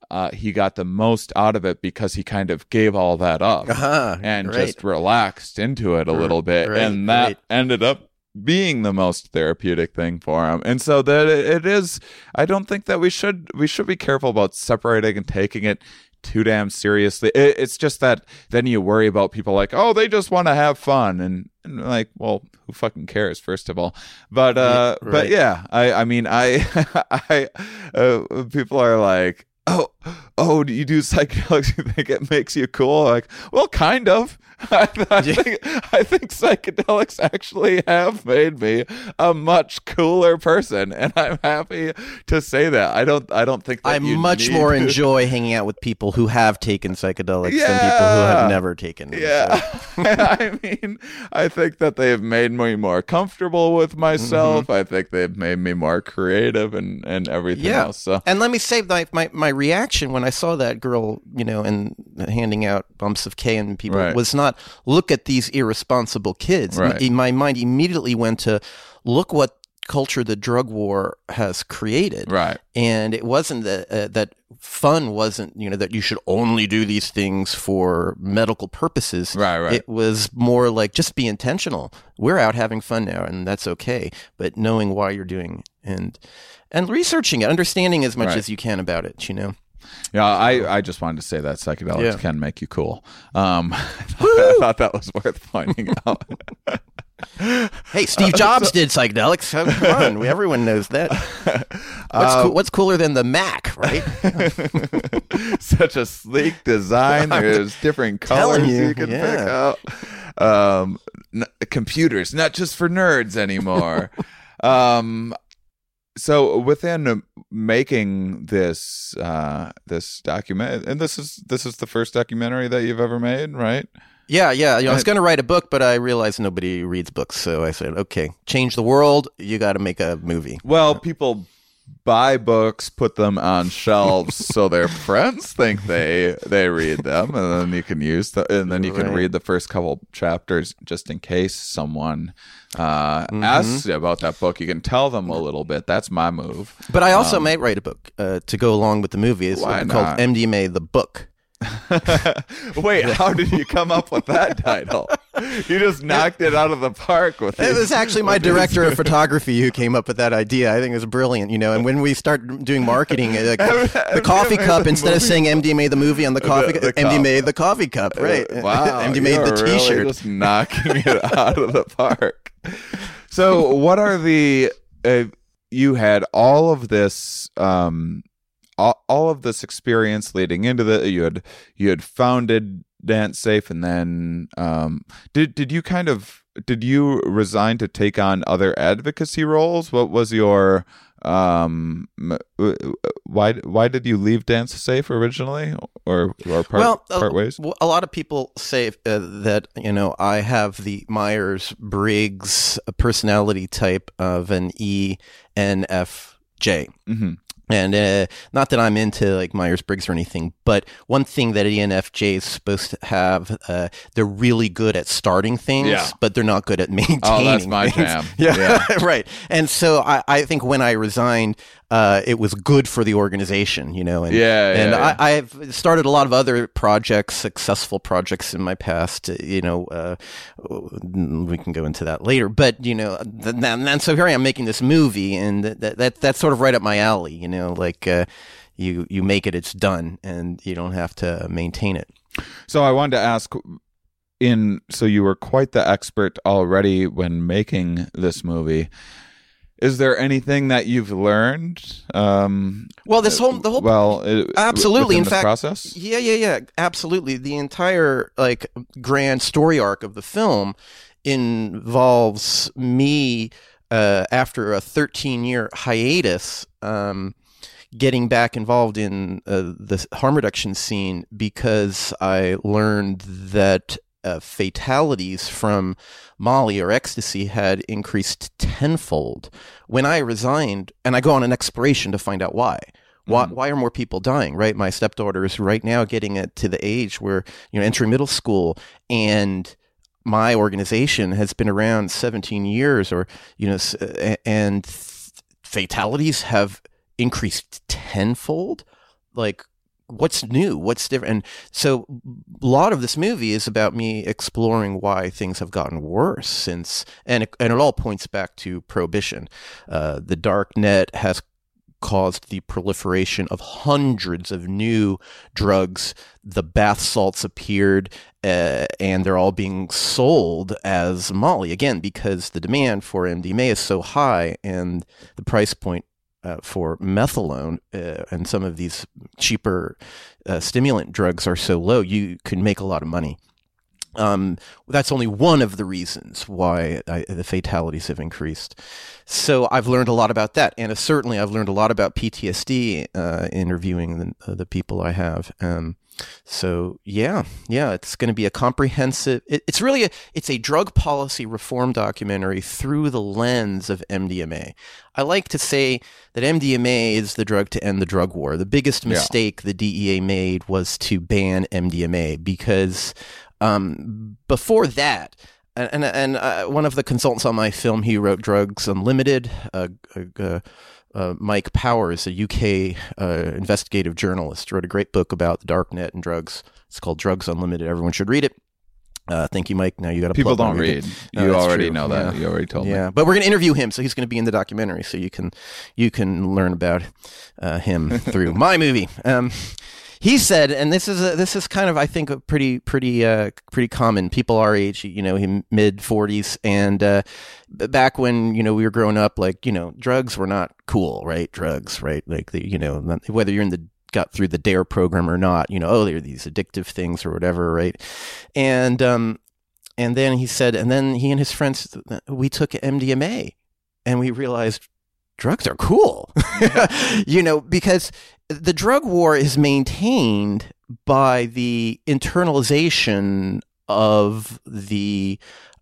uh he got the most out of it because he kind of gave all that up Uh-huh, and right. just relaxed into it a little bit. right, and that right. ended up being the most therapeutic thing for him. And so that it, is i don't think that we should we should be careful about separating and taking it too damn seriously. It, it's just that then you worry about people like oh they just want to have fun. And, and like well who fucking cares first of all. But uh Yeah, but yeah i i mean i i uh, people are like oh oh do you do psychedelics you think it makes you cool like well kind of I, I, think, I think psychedelics actually have made me a much cooler person and i'm happy to say that i don't i don't think that I much more to- enjoy hanging out with people who have taken psychedelics than people who have never taken them. Yeah. I mean, I think that they've made me more comfortable with myself. I think they've made me more creative and, and everything Mm-hmm. Yeah. else. So, And let me say my, my my reaction when I saw that girl, you know, and handing out bumps of K and people Right. was not look at these irresponsible kids. Right. M- My mind immediately went to look what culture the drug war has created. Right. And it wasn't that uh, that fun wasn't you know that you should only do these things for medical purposes. Right, right. It was more like just be intentional. We're out having fun now, and that's okay. But knowing why you're doing and and researching it, understanding as much Right. as you can about it. You know. Yeah, I, I just wanted to say that psychedelics Yeah. can make you cool. Um, I thought that was worth pointing out. Hey, Steve Jobs did psychedelics. Oh, Come on, everyone knows that. What's, cool, what's cooler than the Mac, right? Such a sleek design. There's different colors you, you, can yeah. pick out. Um, n- computers, not just for nerds anymore. um, so within making this uh, this document, and this is this is the first documentary that you've ever made, right? Yeah, yeah. You know, I was going to write a book, but I realized nobody reads books, so I said, "Okay, change the world. You got to make a movie." Well, people buy books, put them on shelves so their friends think they they read them, and then you can use the and then you can Right. read the first couple chapters just in case someone uh, asks you about that book. You can tell them a little bit. That's my move. But I also might write a book uh, to go along with the movie. It's called? MDMA: The Book. Wait, how did you come up with that title? You just knocked it out of the park with It these- was actually my director of photography who came up with that idea. I think it was brilliant, you know. And when we start doing marketing, uh, like, the coffee cup the instead of saying MDMA the movie on the coffee, the cup. MDMA the coffee cup, right? Wow, MDMA the T-shirt. just knocking it out of the park. So, what are the? Uh, you had all of this, um, all, all of this experience leading into the. You had you had founded DanceSafe, and then um, did did you kind of did you resign to take on other advocacy roles? What was your um why why did you leave DanceSafe originally or or part, well, part ways well, a lot of people say uh, that you know I have the Myers Briggs personality type of an E ENFJ. hmm And uh, not that I'm into like Myers Briggs or anything, but one thing that ENFJ is supposed to have, uh, they're really good at starting things, Yeah. but they're not good at maintaining. Oh, that's my things. jam. Yeah, right. And so I, I think when I resigned, uh, it was good for the organization, you know. And, Yeah, and yeah, I, I've started a lot of other projects, successful projects in my past. You know, uh, we can go into that later. But you know, and and so here I am making this movie, and that, that that's sort of right up my alley. You know, like uh, you you make it, it's done, and you don't have to maintain it. So I wanted to ask in so you were quite the expert already when making this movie. Is there anything that you've learned? Um, Well, this whole the whole well, it, Absolutely. In fact, process. Yeah, yeah, yeah. Absolutely. The entire like grand story arc of the film involves me uh, after a 13 year hiatus. Um, getting back involved in uh, the harm reduction scene because I learned that uh, fatalities from Molly or ecstasy had increased tenfold. When I resigned, and I go on an exploration to find out why. Why, why are more people dying? Right, my stepdaughter is right now getting it to the age where you know entering middle school, and my organization has been around 17 years, or you know, and fatalities have increased tenfold. Like, what's new? What's different? And so, a lot of this movie is about me exploring why things have gotten worse since, and it, and it all points back to prohibition. Uh, the dark net has caused the proliferation of hundreds of new drugs. The bath salts appeared, uh, and they're all being sold as Molly again because the demand for MDMA is so high, and the price point uh, for methylone uh, and some of these cheaper uh, stimulant drugs are so low, you can make a lot of money. Um, that's only one of the reasons why I, the fatalities have increased. So I've learned a lot about that, and certainly I've learned a lot about PTSD uh, interviewing the, the people I have. Um, so yeah, yeah, it's going to be a comprehensive. It, it's really a it's a drug policy reform documentary through the lens of MDMA. I like to say that MDMA is the drug to end the drug war. The biggest Yeah. mistake the DEA made was to ban MDMA because um, before that, and and, and uh, one of the consultants on my film, he wrote Drugs Unlimited. Uh, uh, uh, Mike Powers, a UK uh, investigative journalist, wrote a great book about the dark net and drugs. It's called Drugs Unlimited. Everyone should read it. Uh, thank you, Mike. Now you got to People don't on read. thing. You already true. know that. Yeah. You already told me. Yeah, but we're going to interview him, so he's going to be in the documentary, so you can you can learn about uh, him through my movie. Um, he said, and this is a, this is kind of I think a pretty pretty uh, pretty common. People our age, you know, mid forties, and uh, back when you know we were growing up, like you know, drugs were not cool, right? Drugs, right? Like the you know, whether you're in the got through the dare program or not you know oh they're these addictive things or whatever right and um and then he said, and then he and his friends, we took MDMA and we realized drugs are cool. you know, because the drug war is maintained by the internalization of the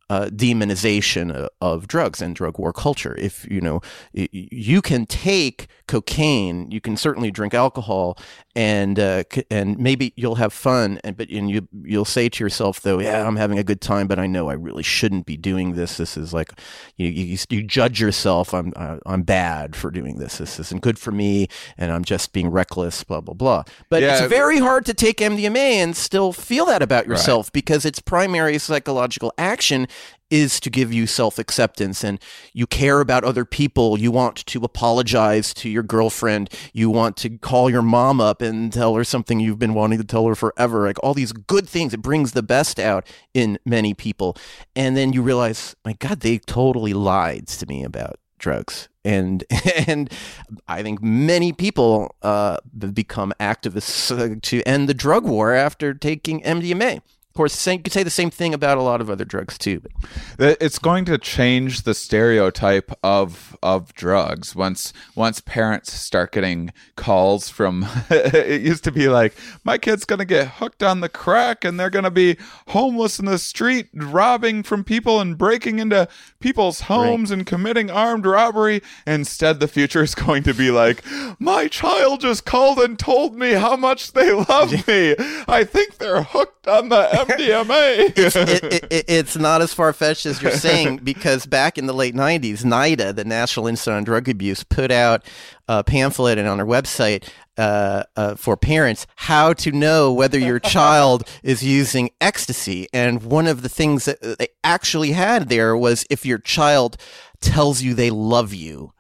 uh, demonization of, of drugs and drug war culture. If you know, you can take cocaine, you can certainly drink alcohol, and uh, and maybe you'll have fun, and but and you you'll say to yourself though, yeah, I'm having a good time, but I know I really shouldn't be doing this. This is like you you, you judge yourself. I'm uh, I'm bad for doing this. This isn't good for me, and I'm just being reckless. Blah blah blah. But Yeah. it's very hard to take MDMA and still feel that about yourself because its primary psychological action is to give you self acceptance and you care about other people. You want to apologize to your girlfriend. You want to call your mom up and tell her something you've been wanting to tell her forever. Like all these good things. It brings the best out in many people. And then you realize, my God, they totally lied to me about drugs. And and I think many people uh, become activists uh, to end the drug war after taking MDMA. Of course, same, you could say the same thing about a lot of other drugs too. But it's going to change the stereotype of of drugs once once parents start getting calls from it used to be like my kid's going to get hooked on the crack and they're going to be homeless in the street robbing from people and breaking into people's homes and committing armed robbery instead the future is going to be like my child just called and told me how much they love me i think they're hooked on the mdma it, it, it, it's not as far fetched as you're saying because back in the late 90s, NIDA, the National Institute on Drug Abuse, put out a pamphlet and on their website uh, uh, for parents how to know whether your child is using ecstasy. And one of the things that they actually had there was if your child tells you they love you.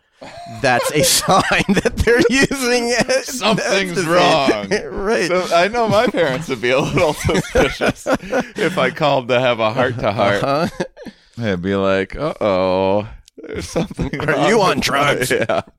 That's a sign that they're using Something's wrong. right. So I know my parents would be a little suspicious if I called to have a heart to heart. Huh? They'd be like, "Uh oh, there's something." Are you on drugs? Yeah.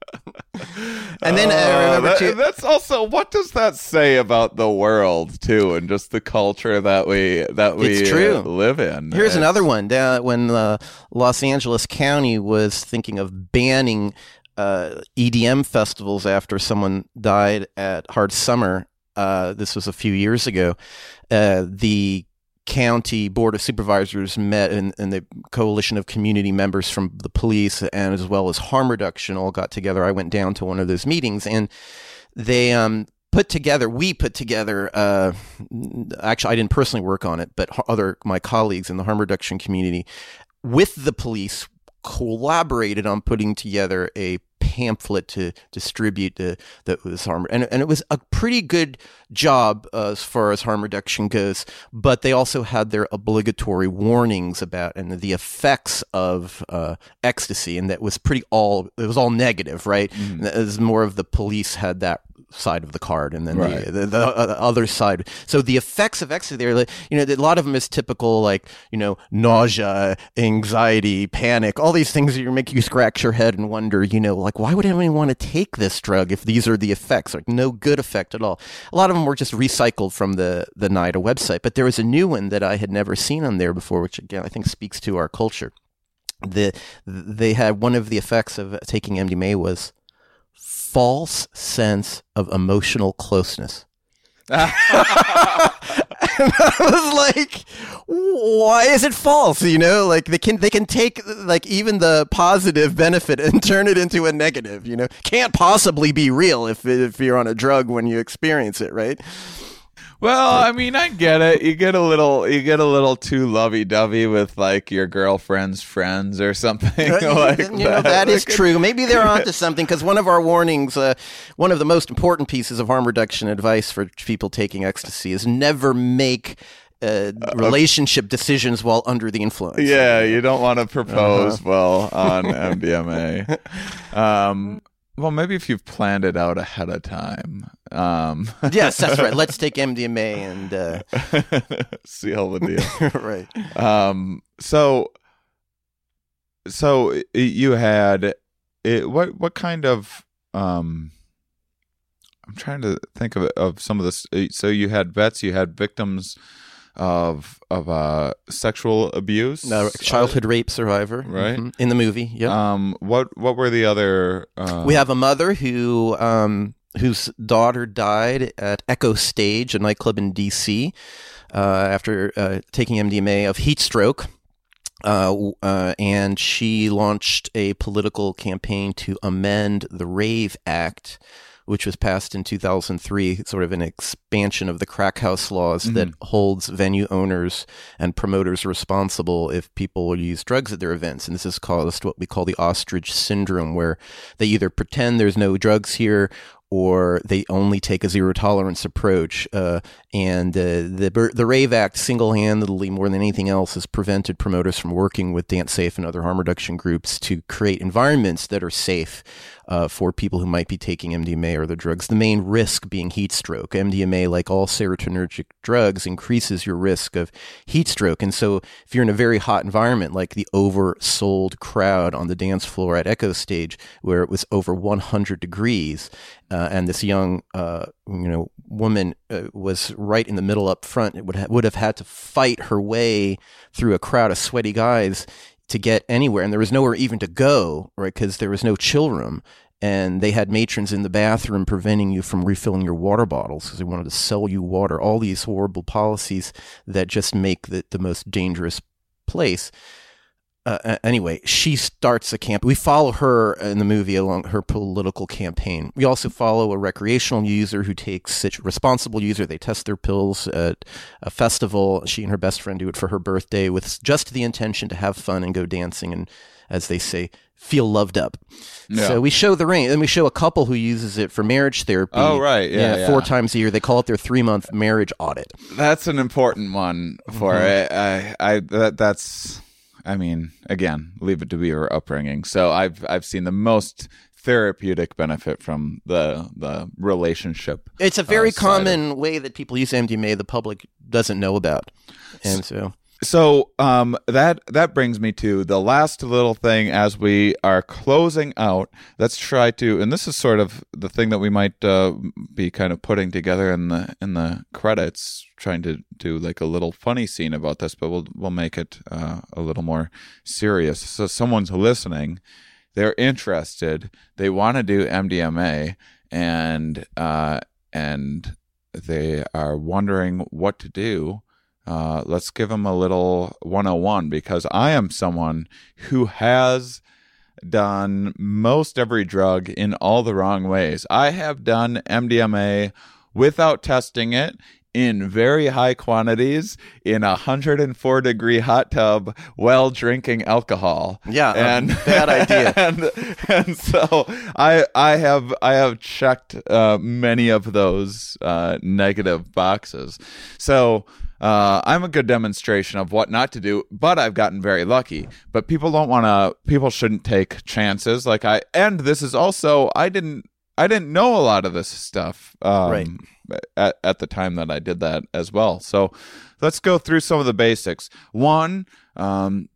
And then uh, Uh, remember that- too, that's also what does that say about the world too, and just the culture that we that we It's true. live in. Here's It's- another one. Down when uh, Los Angeles County was thinking of banning uh, EDM festivals after someone died at Hard Summer. Uh, this was a few years ago. Uh, the county board of supervisors met and, and the coalition of community members from the police and as well as harm reduction all got together. I went down to one of those meetings and they um, put together we put together uh, actually i didn't personally work on it but other my colleagues in the harm reduction community with the police collaborated on putting together a pamphlet to distribute the, that was harm and, and it was a pretty good job uh, as far as harm reduction goes but they also had their obligatory warnings about and the effects of uh, ecstasy and that was pretty all it was all negative right Mm. more of the police had that side of the card and then Right. the, the, the uh, other side. So the effects of ecstasy like, you know a lot of them is typical like you know nausea anxiety panic all these things that you make you scratch your head and wonder you know like why would anyone want to take this drug if these are the effects? Like no good effect at all. A lot of them were just recycled from the the NIDA website but there was a new one that I had never seen on there before which again I think speaks to our culture. The they had one of the effects of taking MDMA was false sense of emotional closeness. and I was like, why is it false? You know, like they can they can take like even the positive benefit and turn it into a negative. You know, can't possibly be real if if you're on a drug when you experience it, right? Well, I mean, I get it. You get a little, you get a little too lovey-dovey with like your girlfriend's friends or something like you know, that. that is true. Maybe they're onto something because one of our warnings, uh, one of the most important pieces of harm reduction advice for people taking ecstasy is never make uh, relationship decisions while under the influence. Yeah, you don't want to propose Uh-huh. well on MDMA. Um, well, maybe if you've planned it out ahead of time. Um, yes, that's right. Let's take MDMA and uh, seal the deal. right. Um, so, so you had it, what? What kind of? Um, I'm trying to think of of some of this. So you had vets, you had victims of of uh, sexual abuse, No, childhood rape survivor, Right. Mhm. In the movie, yep. Um, what what were the other? Uh, we have a mother who um, whose daughter died at Echostage, a nightclub in D.C. Uh, after uh, taking MDMA of heat stroke. Uh, uh, and she launched a political campaign to amend the Rave Act, which was passed in 2003, sort of an expansion of the crack house laws that holds venue owners and promoters responsible if people use drugs at their events. And this has caused what we call the ostrich syndrome, where they either pretend there's no drugs here or they only take a zero tolerance approach. Uh, and uh, the the Rave Act single handedly, more than anything else, has prevented promoters from working with DanceSafe and other harm reduction groups to create environments that are safe uh, for people who might be taking MDMA or the drugs. The main risk being heat stroke. MDMA, like all serotonergic drugs, increases your risk of heat stroke. And so, if you're in a very hot environment, like the oversold crowd on the dance floor at Echostage, where it was over 100 degrees, uh, and this young, uh, you know, woman uh, was right in the middle up front, it would ha- would have had to fight her way through a crowd of sweaty guys to get anywhere, and there was nowhere even to go, right? Because there was no chill room, and they had matrons in the bathroom preventing you from refilling your water bottles because they wanted to sell you water. All these horrible policies that just make the, the most dangerous place. Uh, anyway, she starts a camp. We follow her in the movie along her political campaign. We also follow a recreational user who takes such responsible user. They test their pills at a festival. She and her best friend do it for her birthday with just the intention to have fun and go dancing and, as they say, feel loved up. Yeah. So we show the ring, and we show a couple who uses it for marriage therapy. Oh, right. Yeah, yeah. four times a year. They call it their three month marriage audit. That's an important one for Mm-hmm. it. I, I that that's. I mean, again, leave it to be your upbringing. So I've I've seen the most therapeutic benefit from the the relationship. It's a very uh, common way that people use MDMA the public doesn't know about. And so So um, that that brings me to the last little thing as we are closing out. Let's try to, and this is sort of the thing that we might uh, be kind of putting together in the in the credits, trying to do like a little funny scene about this, but we'll we'll make it uh, a little more serious. So someone's listening, they're interested, they want to do MDMA, and uh, and they are wondering what to do uh, let's give them a little 101 because I am someone who has done most every drug in all the wrong ways. I have done MDMA without testing it in very high quantities in a 104 degree hot tub while drinking alcohol. Yeah, and bad idea. And, and so I I have I have checked uh, many of those uh, negative boxes. So uh, I'm a good demonstration of what not to do, but I've gotten very lucky. But people don't want to. People shouldn't take chances. Like I, and this is also I didn't. I didn't know a lot of this stuff um, Right. At, at the time that I did that as well. So let's go through some of the basics. One, um,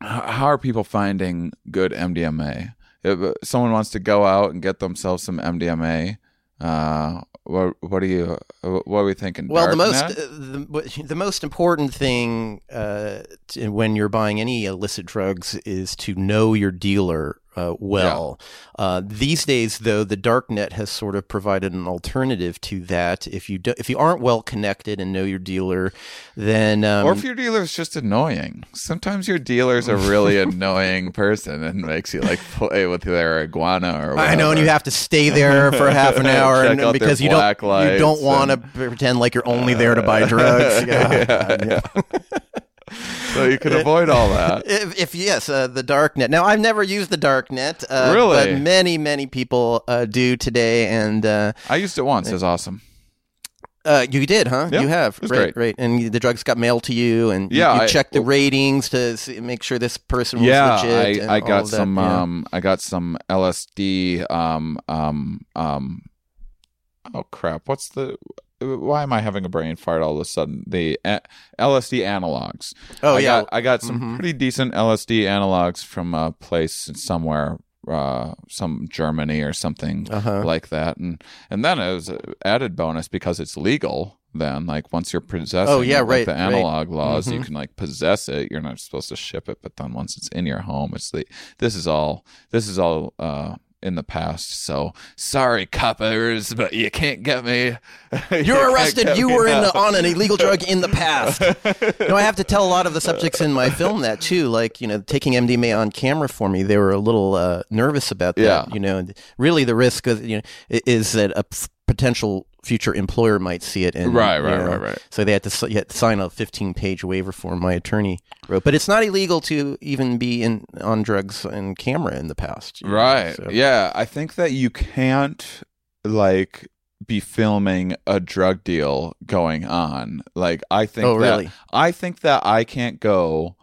how are people finding good MDMA? If uh, someone wants to go out and get themselves some MDMA, uh, what what are you what are we thinking? Well, the most uh, the, the most important thing uh, to, when you're buying any illicit drugs is to know your dealer uh, well. Uh, these days, though, the darknet has sort of provided an alternative to that. If you do, if you aren't well connected and know your dealer, then um, or if your dealer is just annoying. Sometimes your dealer's a really annoying person and makes you like play with their iguana or I know, and you have to stay there for half an hour, and, because you don't you don't want to and- pretend like you're only there to buy drugs. Yeah. God, yeah. So you can avoid all that. If, if yes, uh, the darknet. Now, I've never used the darknet, uh, Really? but many, many people uh, do today, and uh, I used it once. It's awesome. uh, you did, huh? Yeah, you have, it was right? great. Right, and the drugs got mailed to you, and Yeah, you, I- checked the ratings to see, make sure this person was yeah, legit. I, I got some yeah. um I got some LSD um um um oh crap what's the why am I having a brain fart all of a sudden the uh, LSD analogs oh I yeah, got, I got some Mhm. pretty decent LSD analogs from a place somewhere uh some Germany or something uh-huh. like that and and then it was an added bonus because it's legal then like once you're possessing Oh, yeah, it, like right, the right. analog laws you Mhm. can like possess it you're not supposed to ship it but then once it's in your home it's the this is all this is all uh in the past so sorry coppers but you can't get me You You're arrested. You were in the, on an illegal drug in the past. no, I have to tell a lot of the subjects in my film that too. Like you know, taking MDMA on camera for me, they were a little uh, nervous about that. Yeah. You know, really the risk of, you know is that a potential future employer might see it and Right, you right, know, right, right. So they had to you had to sign a 15 page waiver form. My attorney wrote, but it's not illegal to even be in on drugs and camera in the past. you Right. so- Yeah, I think that you can't like be filming a drug deal going on. Like I think Oh, that really? I think that I can't go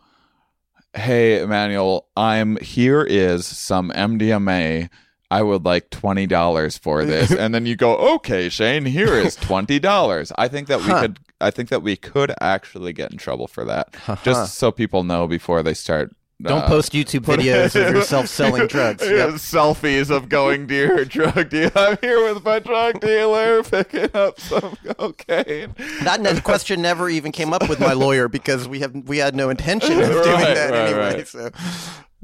Hey Emanuel, I'm here is some MDMA. I would like twenty dollars for this, and then you go, okay, Shane, here is twenty dollars. I think that we Huh. could, I think that we could actually get in trouble for that, Huh. just so people know before they start. Don't uh, post YouTube videos of yourself selling drugs. Yep. selfies of going to your drug deal. I'm here with my drug dealer picking up some cocaine. That ne- question never even came up with my lawyer because we have we had no intention of doing Right, that right, anyway. right. So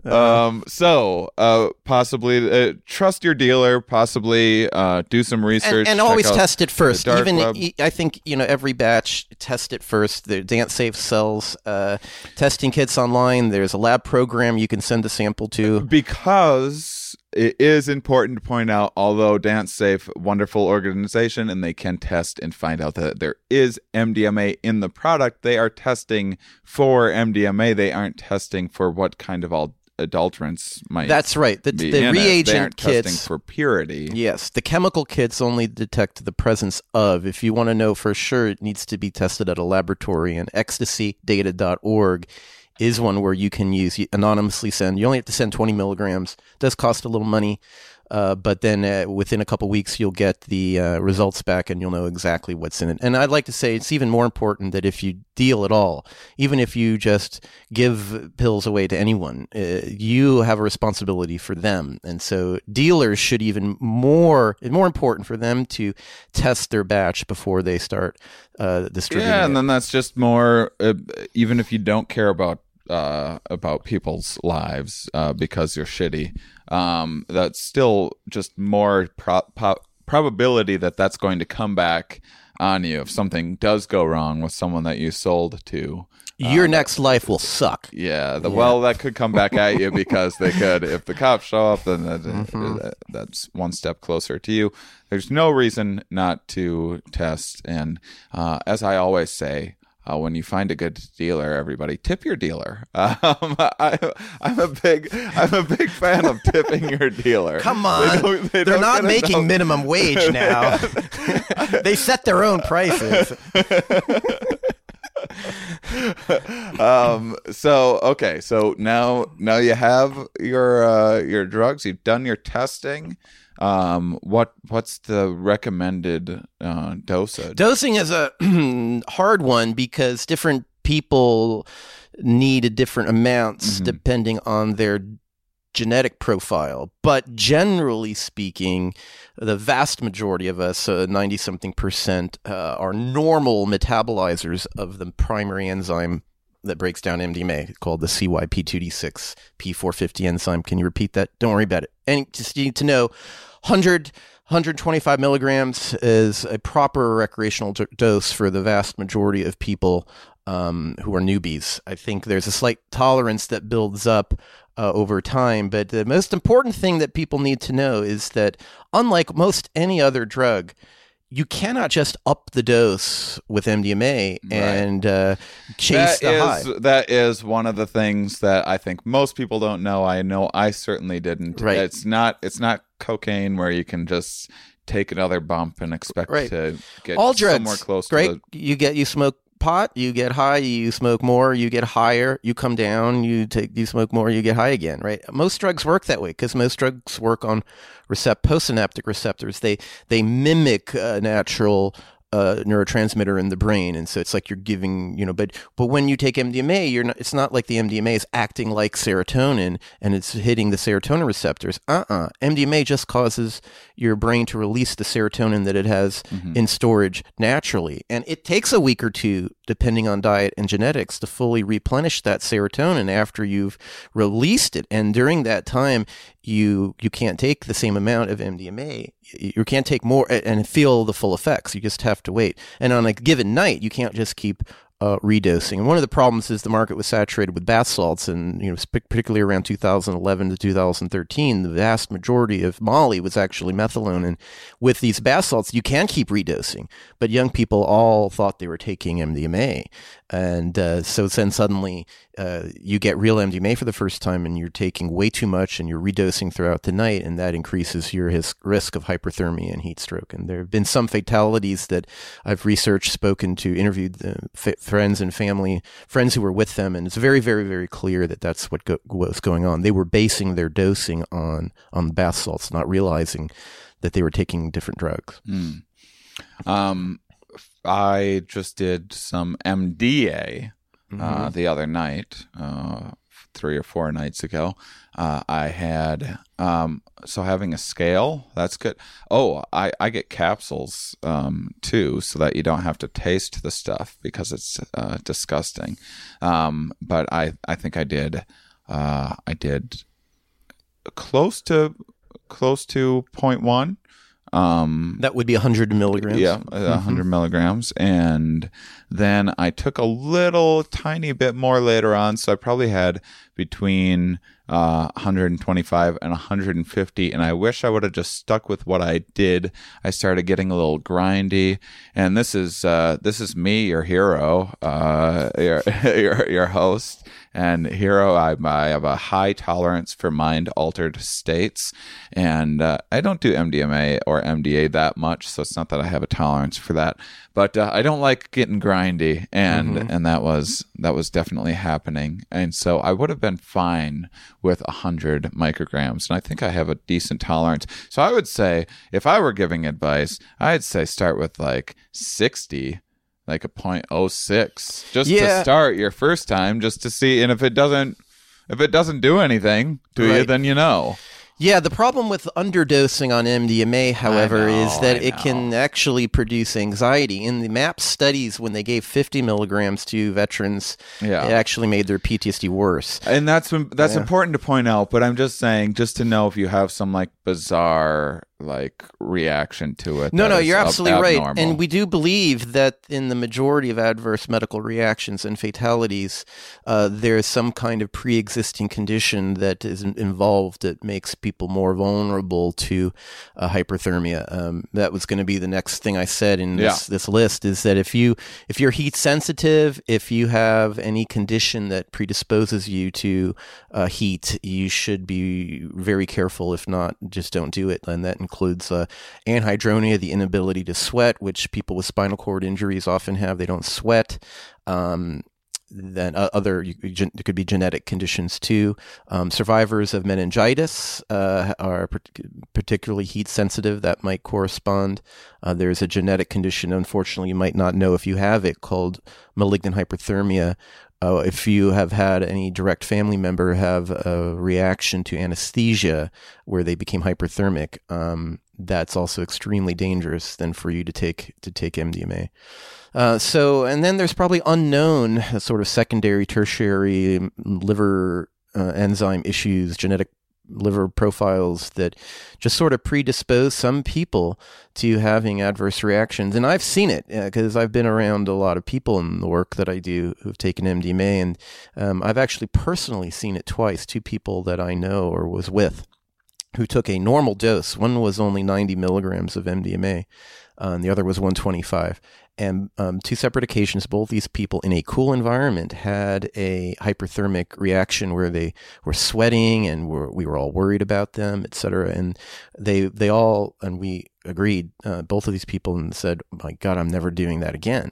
Um, so uh, possibly uh, trust your dealer. Possibly uh, do some research and, and always test it first. Even e- I think you know every batch test it first. The DanceSafe sells uh, testing kits online. There's a lab program you can send a sample to. because it is important to point out although DanceSafe wonderful organization and they can test and find out that there is mdma in the product they are testing for mdma they aren't testing for what kind of all adulterants might That's right. The, be the in it. They reagent kits. for purity Yes, the chemical kits only detect the presence of. If you want to know for sure, it needs to be tested at a laboratory. And ecstasydata.org is one where you can use you anonymously send. You only have to send 20 milligrams. It does cost a little money, uh, but then uh, within a couple weeks you'll get the uh, results back and you'll know exactly what's in it. And I'd like to say it's even more important that if you deal at all, even if you just give pills away to anyone, uh, you have a responsibility for them. And so dealers should even more, it's more important for them to test their batch before they start uh, distributing yeah it. and then that's just more uh, even if you don't care about uh, about people's lives uh, because you're shitty um, that's still just more pro- po- probability that that's going to come back on you if something does go wrong with someone that you sold to Your next life will suck. yeah, the, well, that could come back at you because they could. If the cops show up, then that, Mm-hmm. that- that's one step closer to you. There's no reason not to test. And uh, as I always say, uh, when you find a good dealer, everybody tip your dealer. Um, I, I'm a big, I'm a big fan of tipping your dealer. Come on. they They're don't not making enough- minimum wage now. they set their own prices. um so okay so now now you have your uh your drugs you've done your testing um what what's the recommended uh dosage Dosing is a hard one because different people need different amounts Mhm. depending on their genetic profile. But generally speaking, the vast majority of us, ninety something percent, uh, are normal metabolizers of the primary enzyme that breaks down MDMA called the CYP2D6 P450 enzyme. Can you repeat that? Don't worry about it. And just need to know 100 125 milligrams is a proper recreational dose for the vast majority of people um, who are newbies. I think there's a slight tolerance that builds up uh, over time, but the most important thing that people need to know is that unlike most any other drug, you cannot just up the dose with MDMA and uh, chase That the high. that is one of the things that I think most people don't know. I know I certainly didn't. Right. It's not it's not cocaine where you can just take another bump and expect Right. to get all drugs somewhere close right to the you get you smoke pot you get high you smoke more you get higher you come down you take you smoke more you get high again right? Most drugs work that way because most drugs work on recept postsynaptic receptors. They they mimic a natural uh, neurotransmitter in the brain, and so it's like you're giving, you know. But but when you take MDMA, you're not. It's not like the MDMA is acting like serotonin and it's hitting the serotonin receptors. Uh-uh. MDMA just causes your brain to release the serotonin that it has in storage naturally, and it takes a week or two, depending on diet and genetics, to fully replenish that serotonin after you've released it. And during that time, you you can't take the same amount of MDMA. You can't take more and feel the full effects. You just have to wait. And on a given night, you can't just keep uh, redosing. And one of the problems is the market was saturated with bath salts, and you know, particularly around 2011 to 2013, the vast majority of Molly was actually methylone. And with these bath salts, you can keep redosing, but young people all thought they were taking MDMA, and uh, so then suddenly uh, you get real MDMA for the first time, and you're taking way too much, and you're redosing throughout the night, and that increases your risk of hyperthermia and heat stroke. And there have been some fatalities that I've researched, spoken to, interviewed the f- friends and family, friends who were with them, and it's very, very, very clear that that's what go- was going on. They were basing their dosing on on bath salts, not realizing that they were taking different drugs. Um, I just did some MDA uh, the other night, uh, three or four nights ago. Uh, I had um, so having a scale that's good. Oh, I I get capsules um, too, so that you don't have to taste the stuff because it's uh, disgusting. Um, but I I think I did uh, I did close to close to point one. Um, That would be 100 milligrams. yeah, a 100 milligrams. And then I took a little tiny bit more later on. So I probably had between uh, 125 and 150. And I wish I would have just stuck with what I did. I started getting a little grindy. And this is uh, this is me, your hero, uh, your, your, your host. And hero, I, I have a high tolerance for mind altered states. And uh, I don't do MDMA or MDA that much. So it's not that I have a tolerance for that. But uh, I don't like getting grindy. And, and that was that was definitely happening. And so I would have been fine with 100 micrograms. And I think I have a decent tolerance. So I would say if I were giving advice, I'd say start with like 60 like a point oh six just to start your first time just to see and if it doesn't if it doesn't do anything to you then you know Yeah, the problem with underdosing on MDMA, however, know, is that it can actually produce anxiety. In the MAP studies, when they gave 50 milligrams to veterans, Yeah. it actually made their PTSD worse. and that's that's Yeah. important to point out but i'm just saying just to know if you have some like bizarre like reaction to it No, no, you're ab- absolutely right. abnormal. And we do believe that in the majority of adverse medical reactions and fatalities, uh, there is some kind of pre existing condition that is involved that makes people more vulnerable to uh, hyperthermia. Um, that was going to be the next thing I said in this, Yeah. this list is that if you if you're heat sensitive, if you have any condition that predisposes you to uh, heat, you should be very careful. If not, just don't do it. And that includes uh, anhydronia, the inability to sweat, which people with spinal cord injuries often have. They don't sweat. Um, then uh, other there could be genetic conditions too. Um, survivors of meningitis uh, are par- particularly heat sensitive. That might correspond. Uh, there's a genetic condition, unfortunately, you might not know if you have it, called malignant hyperthermia. Uh, if you have had any direct family member have a reaction to anesthesia where they became hyperthermic, um, that's also extremely dangerous than for you to take to take MDMA. Uh, so, and then there's probably unknown uh, sort of secondary, tertiary um, liver uh, enzyme issues, genetic liver profiles that just sort of predispose some people to having adverse reactions. And I've seen it because uh, I've been around a lot of people in the work that I do who've taken MDMA. And um, I've actually personally seen it twice, two people that I know or was with who took a normal dose. One was only 90 milligrams of MDMA, uh, and the other was 125 and um, two separate occasions, both these people in a cool environment had a hyperthermic reaction where they were sweating and were, we were all worried about them, et cetera. And they, they all, and we agreed, uh, both of these people, and said, "My God, I'm never doing that again."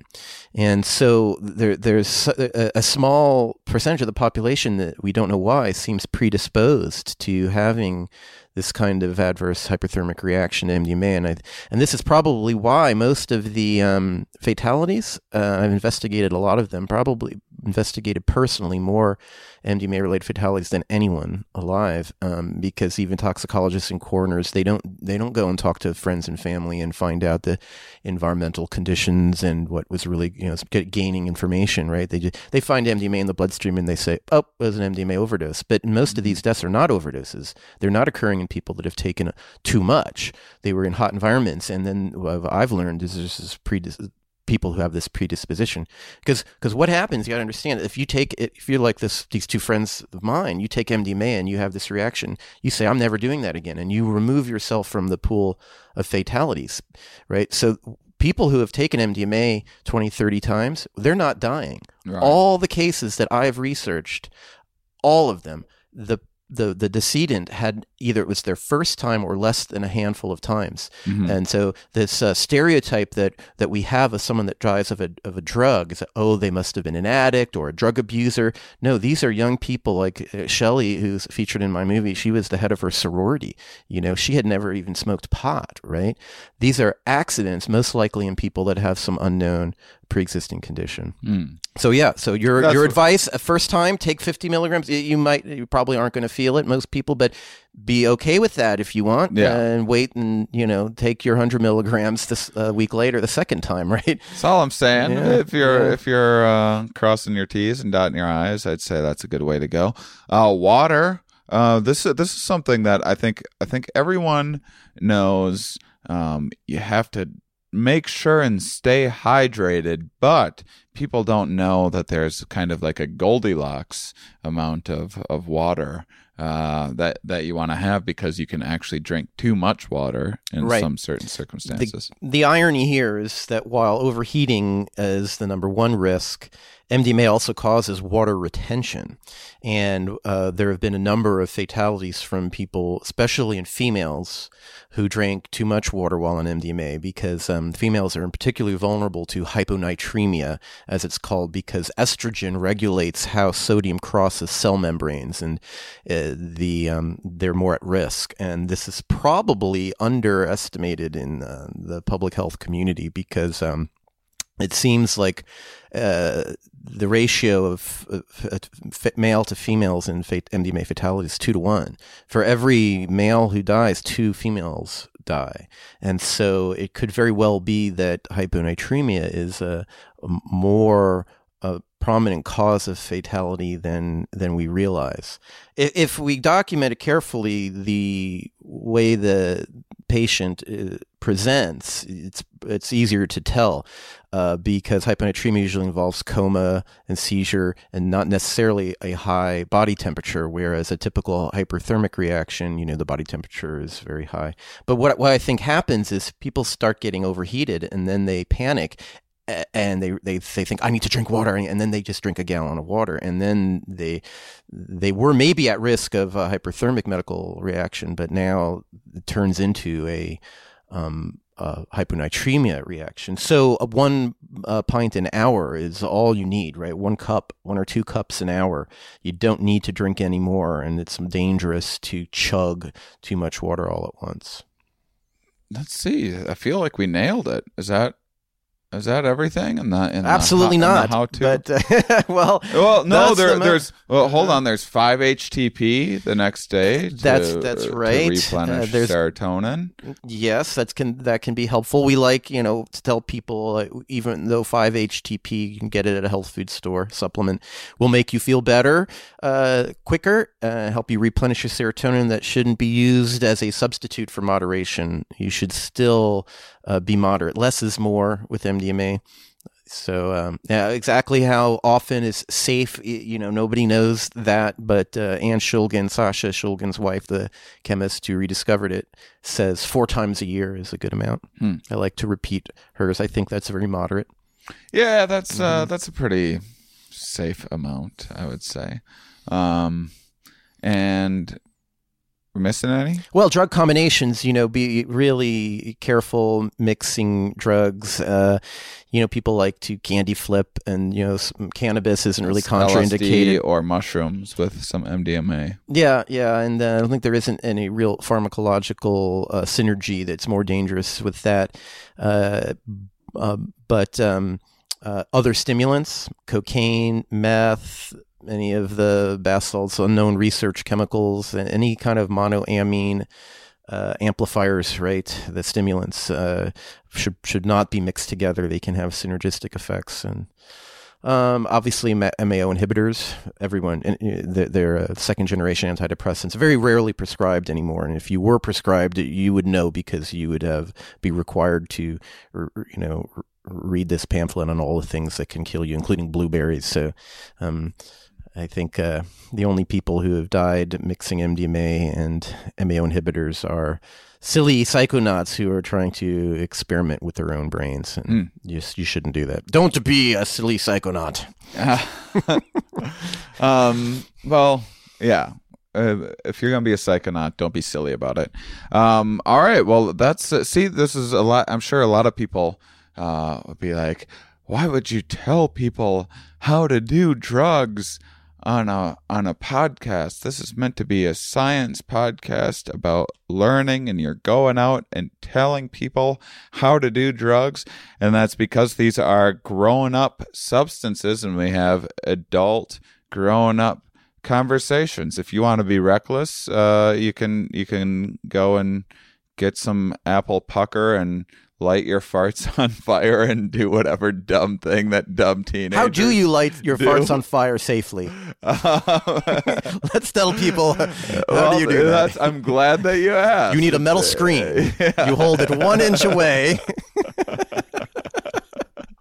And so there, there's a, a, small percentage of the population that we don't know why seems predisposed to having this kind of adverse hyperthermic reaction to MDMA, and I, and this is probably why most of the um, fatalities uh, I've investigated a lot of them, probably investigated personally more MDMA related fatalities than anyone alive, um, because even toxicologists and coroners they don't they don't go and talk to friends and family and find out the environmental conditions and what was really you know gaining information. Right? They just, they find MDMA in the bloodstream and they say, oh, it was an MDMA overdose. But most of these deaths are not overdoses. They're not occurring in people that have taken too much. They were in hot environments, and then what I've learned is this is predis- people who have this predisposition. Because because what happens, you got to understand, if you take if you're like this, these two friends of mine, you take MDMA and you have this reaction, you say, I'm never doing that again. And you remove yourself from the pool of fatalities, right? So people who have taken MDMA 20, 30 times, they're not dying. Right. All the cases that I've researched, all of them, the the the decedent had either it was their first time or less than a handful of times, mm-hmm. and so this uh, stereotype that that we have of someone that dies of a of a drug is that oh they must have been an addict or a drug abuser. No, these are young people like uh, Shelley, who's featured in my movie. She was the head of her sorority. You know, she had never even smoked pot. Right? These are accidents, most likely in people that have some unknown pre-existing condition. Mm. So yeah, so your That's your what, advice, uh, first time, take 50 milligrams. You might, you probably aren't going to feel it, most people, but be okay with that if you want, yeah. and wait and you know take your 100 milligrams this uh, week later, the second time, right? That's all I'm saying. Yeah. If you're yeah. if you're uh, crossing your T's and dotting your I's, I'd say that's a good way to go. Uh, water. Uh, this this is something that I think I think everyone knows. Um, you have to make sure and stay hydrated, but people don't know that there's kind of like a Goldilocks amount of, of water uh, that that you want to have because you can actually drink too much water in right. some certain circumstances. The, the irony here is that while overheating is the number one risk, MDMA also causes water retention. And uh, there have been a number of fatalities from people, especially in females, who drank too much water while on MDMA because um, females are particularly vulnerable to hyponatremia, as it's called, because estrogen regulates how sodium crosses cell membranes and uh, the um, they're more at risk. And this is probably underestimated in uh, the public health community because um, it seems like uh, the ratio of, male to females in MDMA fatalities is two to one. For every male who dies, two females die. And so it could very well be that hyponatremia is a, a more a prominent cause of fatality than than we realize. If, if we document it carefully, the way the patient uh, presents, it's it's easier to tell uh, because hyponatremia usually involves coma and seizure and not necessarily a high body temperature, whereas a typical hyperthermic reaction, you know, the body temperature is very high. But what what I think happens is people start getting overheated and then they panic and they, they they think I need to drink water, and then they just drink a gallon of water, and then they they were maybe at risk of a hyperthermic medical reaction, but now it turns into a um, hyponatremia reaction. So uh, one uh, pint an hour is all you need, right? One cup, one or two cups an hour. You don't need to drink any more, and it's dangerous to chug too much water all at once. Let's see. I feel like we nailed it. Is that is that everything? In the, in Absolutely the not. how to. But uh, well, well, no, there, the there's. Well, hold on. There's five HTP the next day. To, That's- that's to right. replenish Uh, there's- serotonin. Yes, that's can that can be helpful. We like you know to tell people uh, even though five HTP you can get it at a health food store supplement will make you feel better uh, quicker, uh, help you replenish your serotonin. That shouldn't be used as a substitute for moderation. You should still uh, be moderate. Less is more with MDMA. So um, yeah, exactly how often is safe, you know, nobody knows that. But uh, Anne Shulgin, Sasha Shulgin's wife, the chemist who rediscovered it, says four times a year is a good amount. Hmm. I like to repeat hers. I think that's very moderate. Yeah, that's uh, Mm-hmm. that's a pretty safe amount, I would say. Um, and we're missing any? Well, drug combinations, you know, be really careful mixing drugs. Uh, you know, people like to candy flip, and you know, some cannabis isn't really contraindicated. LSD or mushrooms with some MDMA. Yeah, yeah, and uh, I don't think there isn't any real pharmacological uh, synergy that's more dangerous with that. Uh, uh, but um, uh, other stimulants, cocaine, meth, any of the bath salts, unknown research chemicals, any kind of monoamine uh, amplifiers, right? The stimulants uh, should should not be mixed together. They can have synergistic effects and. Um, obviously, MAO inhibitors. Everyone, uh, they're, uh, second generation antidepressants. Very rarely prescribed anymore. And if you were prescribed, you would know because you would have be required to, you know, read this pamphlet on all the things that can kill you, including blueberries. So, um, I think uh, the only people who have died mixing MDMA and MAO inhibitors are silly psychonauts who are trying to experiment with their own brains. And Mm. you, you shouldn't do that. Don't be a silly psychonaut. um, well, yeah. Uh, if you're gonna be a psychonaut, don't be silly about it. Um, all right. Well, that's uh, see. This is a lot. I'm sure a lot of people uh, would be like, "Why would you tell people how to do drugs on a on a podcast? This is meant to be a science podcast about learning, and you're going out and telling people how to do drugs, and that's because these are grown up substances, and we have adult grown up conversations. If you want to be reckless, uh, you can you can go and get some apple pucker and light your farts on fire and do whatever dumb thing that dumb teenagers. How do you light your do. farts on fire safely? Let's tell people how well, do you do that? I'm glad that you asked. You need a metal screen. You hold it one inch away.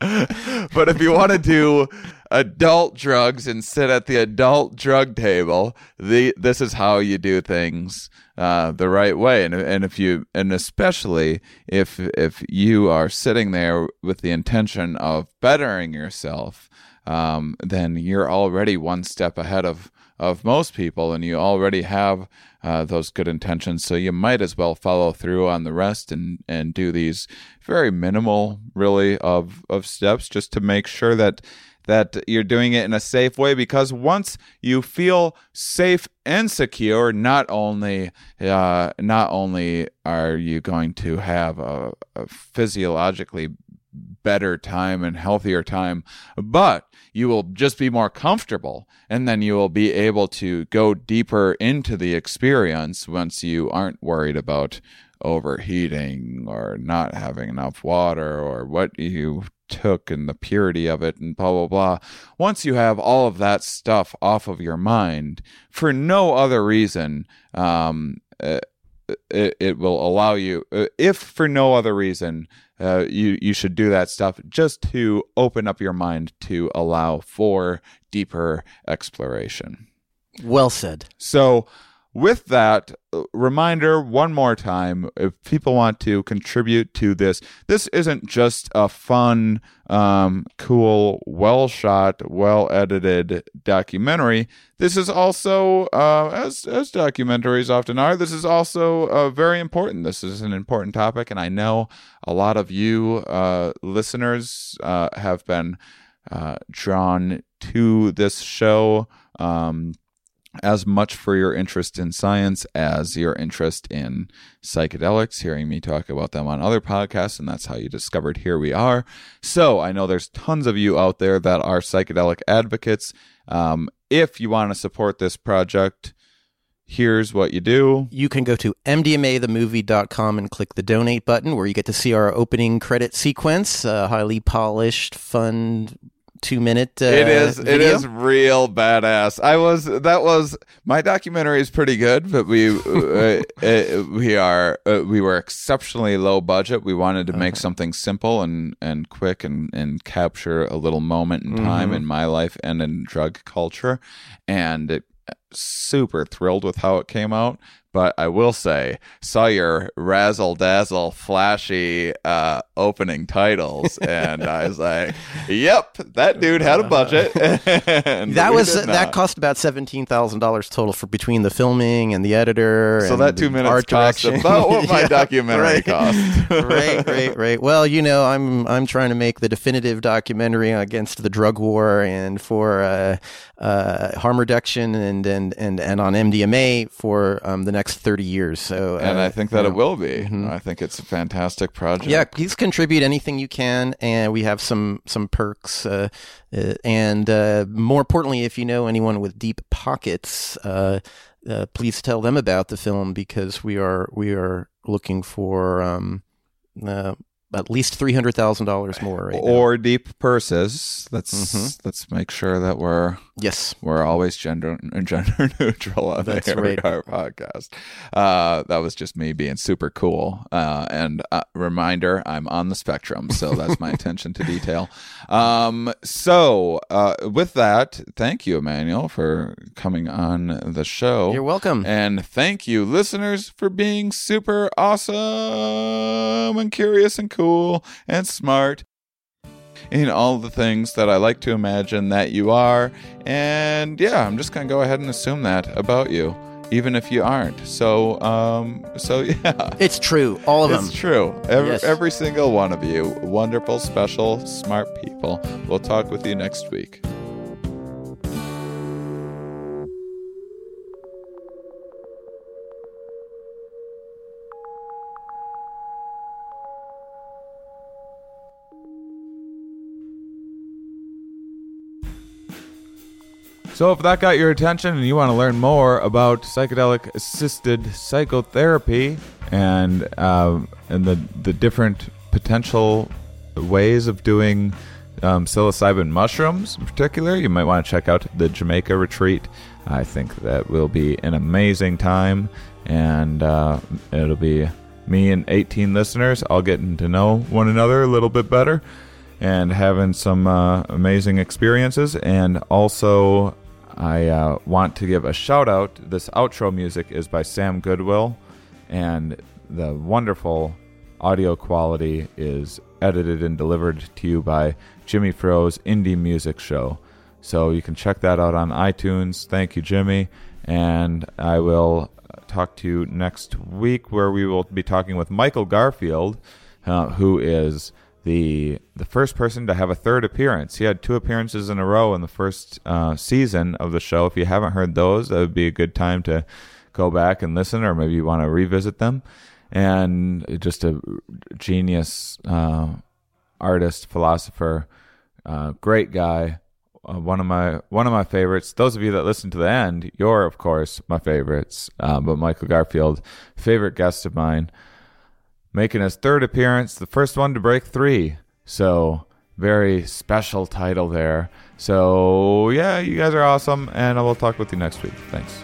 but if you want to do adult drugs and sit at the adult drug table, the this is how you do things uh, the right way. And and if you and especially if if you are sitting there with the intention of bettering yourself, um, then you're already one step ahead of of most people, and you already have uh, those good intentions. So you might as well follow through on the rest and and do these very minimal, really, of of steps just to make sure that that you're doing it in a safe way. Because once you feel safe and secure, not only uh, not only are you going to have a, a physiologically better time and healthier time, but you will just be more comfortable and then you will be able to go deeper into the experience once you aren't worried about overheating or not having enough water or what you took and the purity of it and blah blah blah once you have all of that stuff off of your mind for no other reason um uh, it, it will allow you uh, if for no other reason uh, you you should do that stuff just to open up your mind to allow for deeper exploration Well said. so with that uh, reminder one more time if people want to contribute to this this isn't just a fun um, cool well shot well edited documentary. This is also uh, as as documentaries often are this is also uh, very important. This is an important topic and i know a lot of you uh, listeners uh, have been uh, drawn to this show. Um, as much for your interest in science as your interest in psychedelics, hearing me talk about them on other podcasts, and that's how you discovered Here We Are. So I know there's tons of you out there that are psychedelic advocates. Um, if you want to support this project, here's what you do. You can go to mdmathemovie.com and click the donate button where you get to see our opening credit sequence, uh, highly polished, fun two minute uh, it is video. it is real badass. I was that was my documentary is pretty good but we uh, uh, we are uh, we were exceptionally low budget. We wanted to make something simple and and quick and and capture a little moment in time in my life and in drug culture. And it super thrilled with how it came out but I will say, saw your razzle dazzle, flashy uh, opening titles, and I was like, "Yep, that dude had a budget." That was that not. cost about seventeen thousand dollars total for between the filming and the editor. So and that two the minutes art cost direction. about what my Yeah, documentary right. cost. right, right, right. Well, you know, I'm I'm trying to make the definitive documentary against the drug war and for uh, uh, harm reduction and and and and on MDMA for um, the next thirty years. So, and uh, I think that you it will be. I think it's a fantastic project. Yeah, please contribute anything you can, and we have some some perks. Uh, uh, and uh, more importantly, if you know anyone with deep pockets, uh, uh, please tell them about the film because we are we are looking for um, uh, at least three hundred thousand dollars more. Right now. Or deep purses. Let's Mhm. let's make sure that we're yes, we're always gender gender neutral on That's the right. Are podcast. Uh, that was just me being super cool. Uh, and uh, reminder, I'm on the spectrum, so that's my attention to detail. Um, so uh, with that, thank you, Emanuel, for coming on the show. you're welcome. And thank you, listeners, for being super awesome and curious and cool and smart in all the things that I like to imagine that you are. And yeah, I'm just going to go ahead and assume that about you, even if you aren't. So, um, so yeah. It's true, all of It's them. It's true. Every, Yes. every single one of you, wonderful, special, smart people. We'll talk with you next week. So, if that got your attention and you want to learn more about psychedelic assisted psychotherapy and um, and the the different potential ways of doing um, psilocybin mushrooms in particular, you might want to check out the Jamaica retreat. I think that will be an amazing time, and uh, it'll be me and 18 listeners all getting to know one another a little bit better and having some uh, amazing experiences. And also, I uh, want to give a shout out. This outro music is by Sam Goodwill, and the wonderful audio quality is edited and delivered to you by Jimmy Fro's Indie Music Show. So you can check that out on iTunes. Thank you, Jimmy. And I will talk to you next week where we will be talking with Michael Garfield, uh, who is the the first person to have a third appearance. He had two appearances in a row in the first uh, season of the show. If you haven't heard those, that would be a good time to go back and listen, or maybe you want to revisit them. And just a genius uh, artist, philosopher, uh, great guy. Uh, one of my one of my favorites. Those of you that listen to the end, you're of course my favorites. Uh, but Michael Garfield, favorite guest of mine making his third appearance, the first one to break three. So, very special title there. So, yeah, you guys are awesome, and I will talk with you next week. Thanks.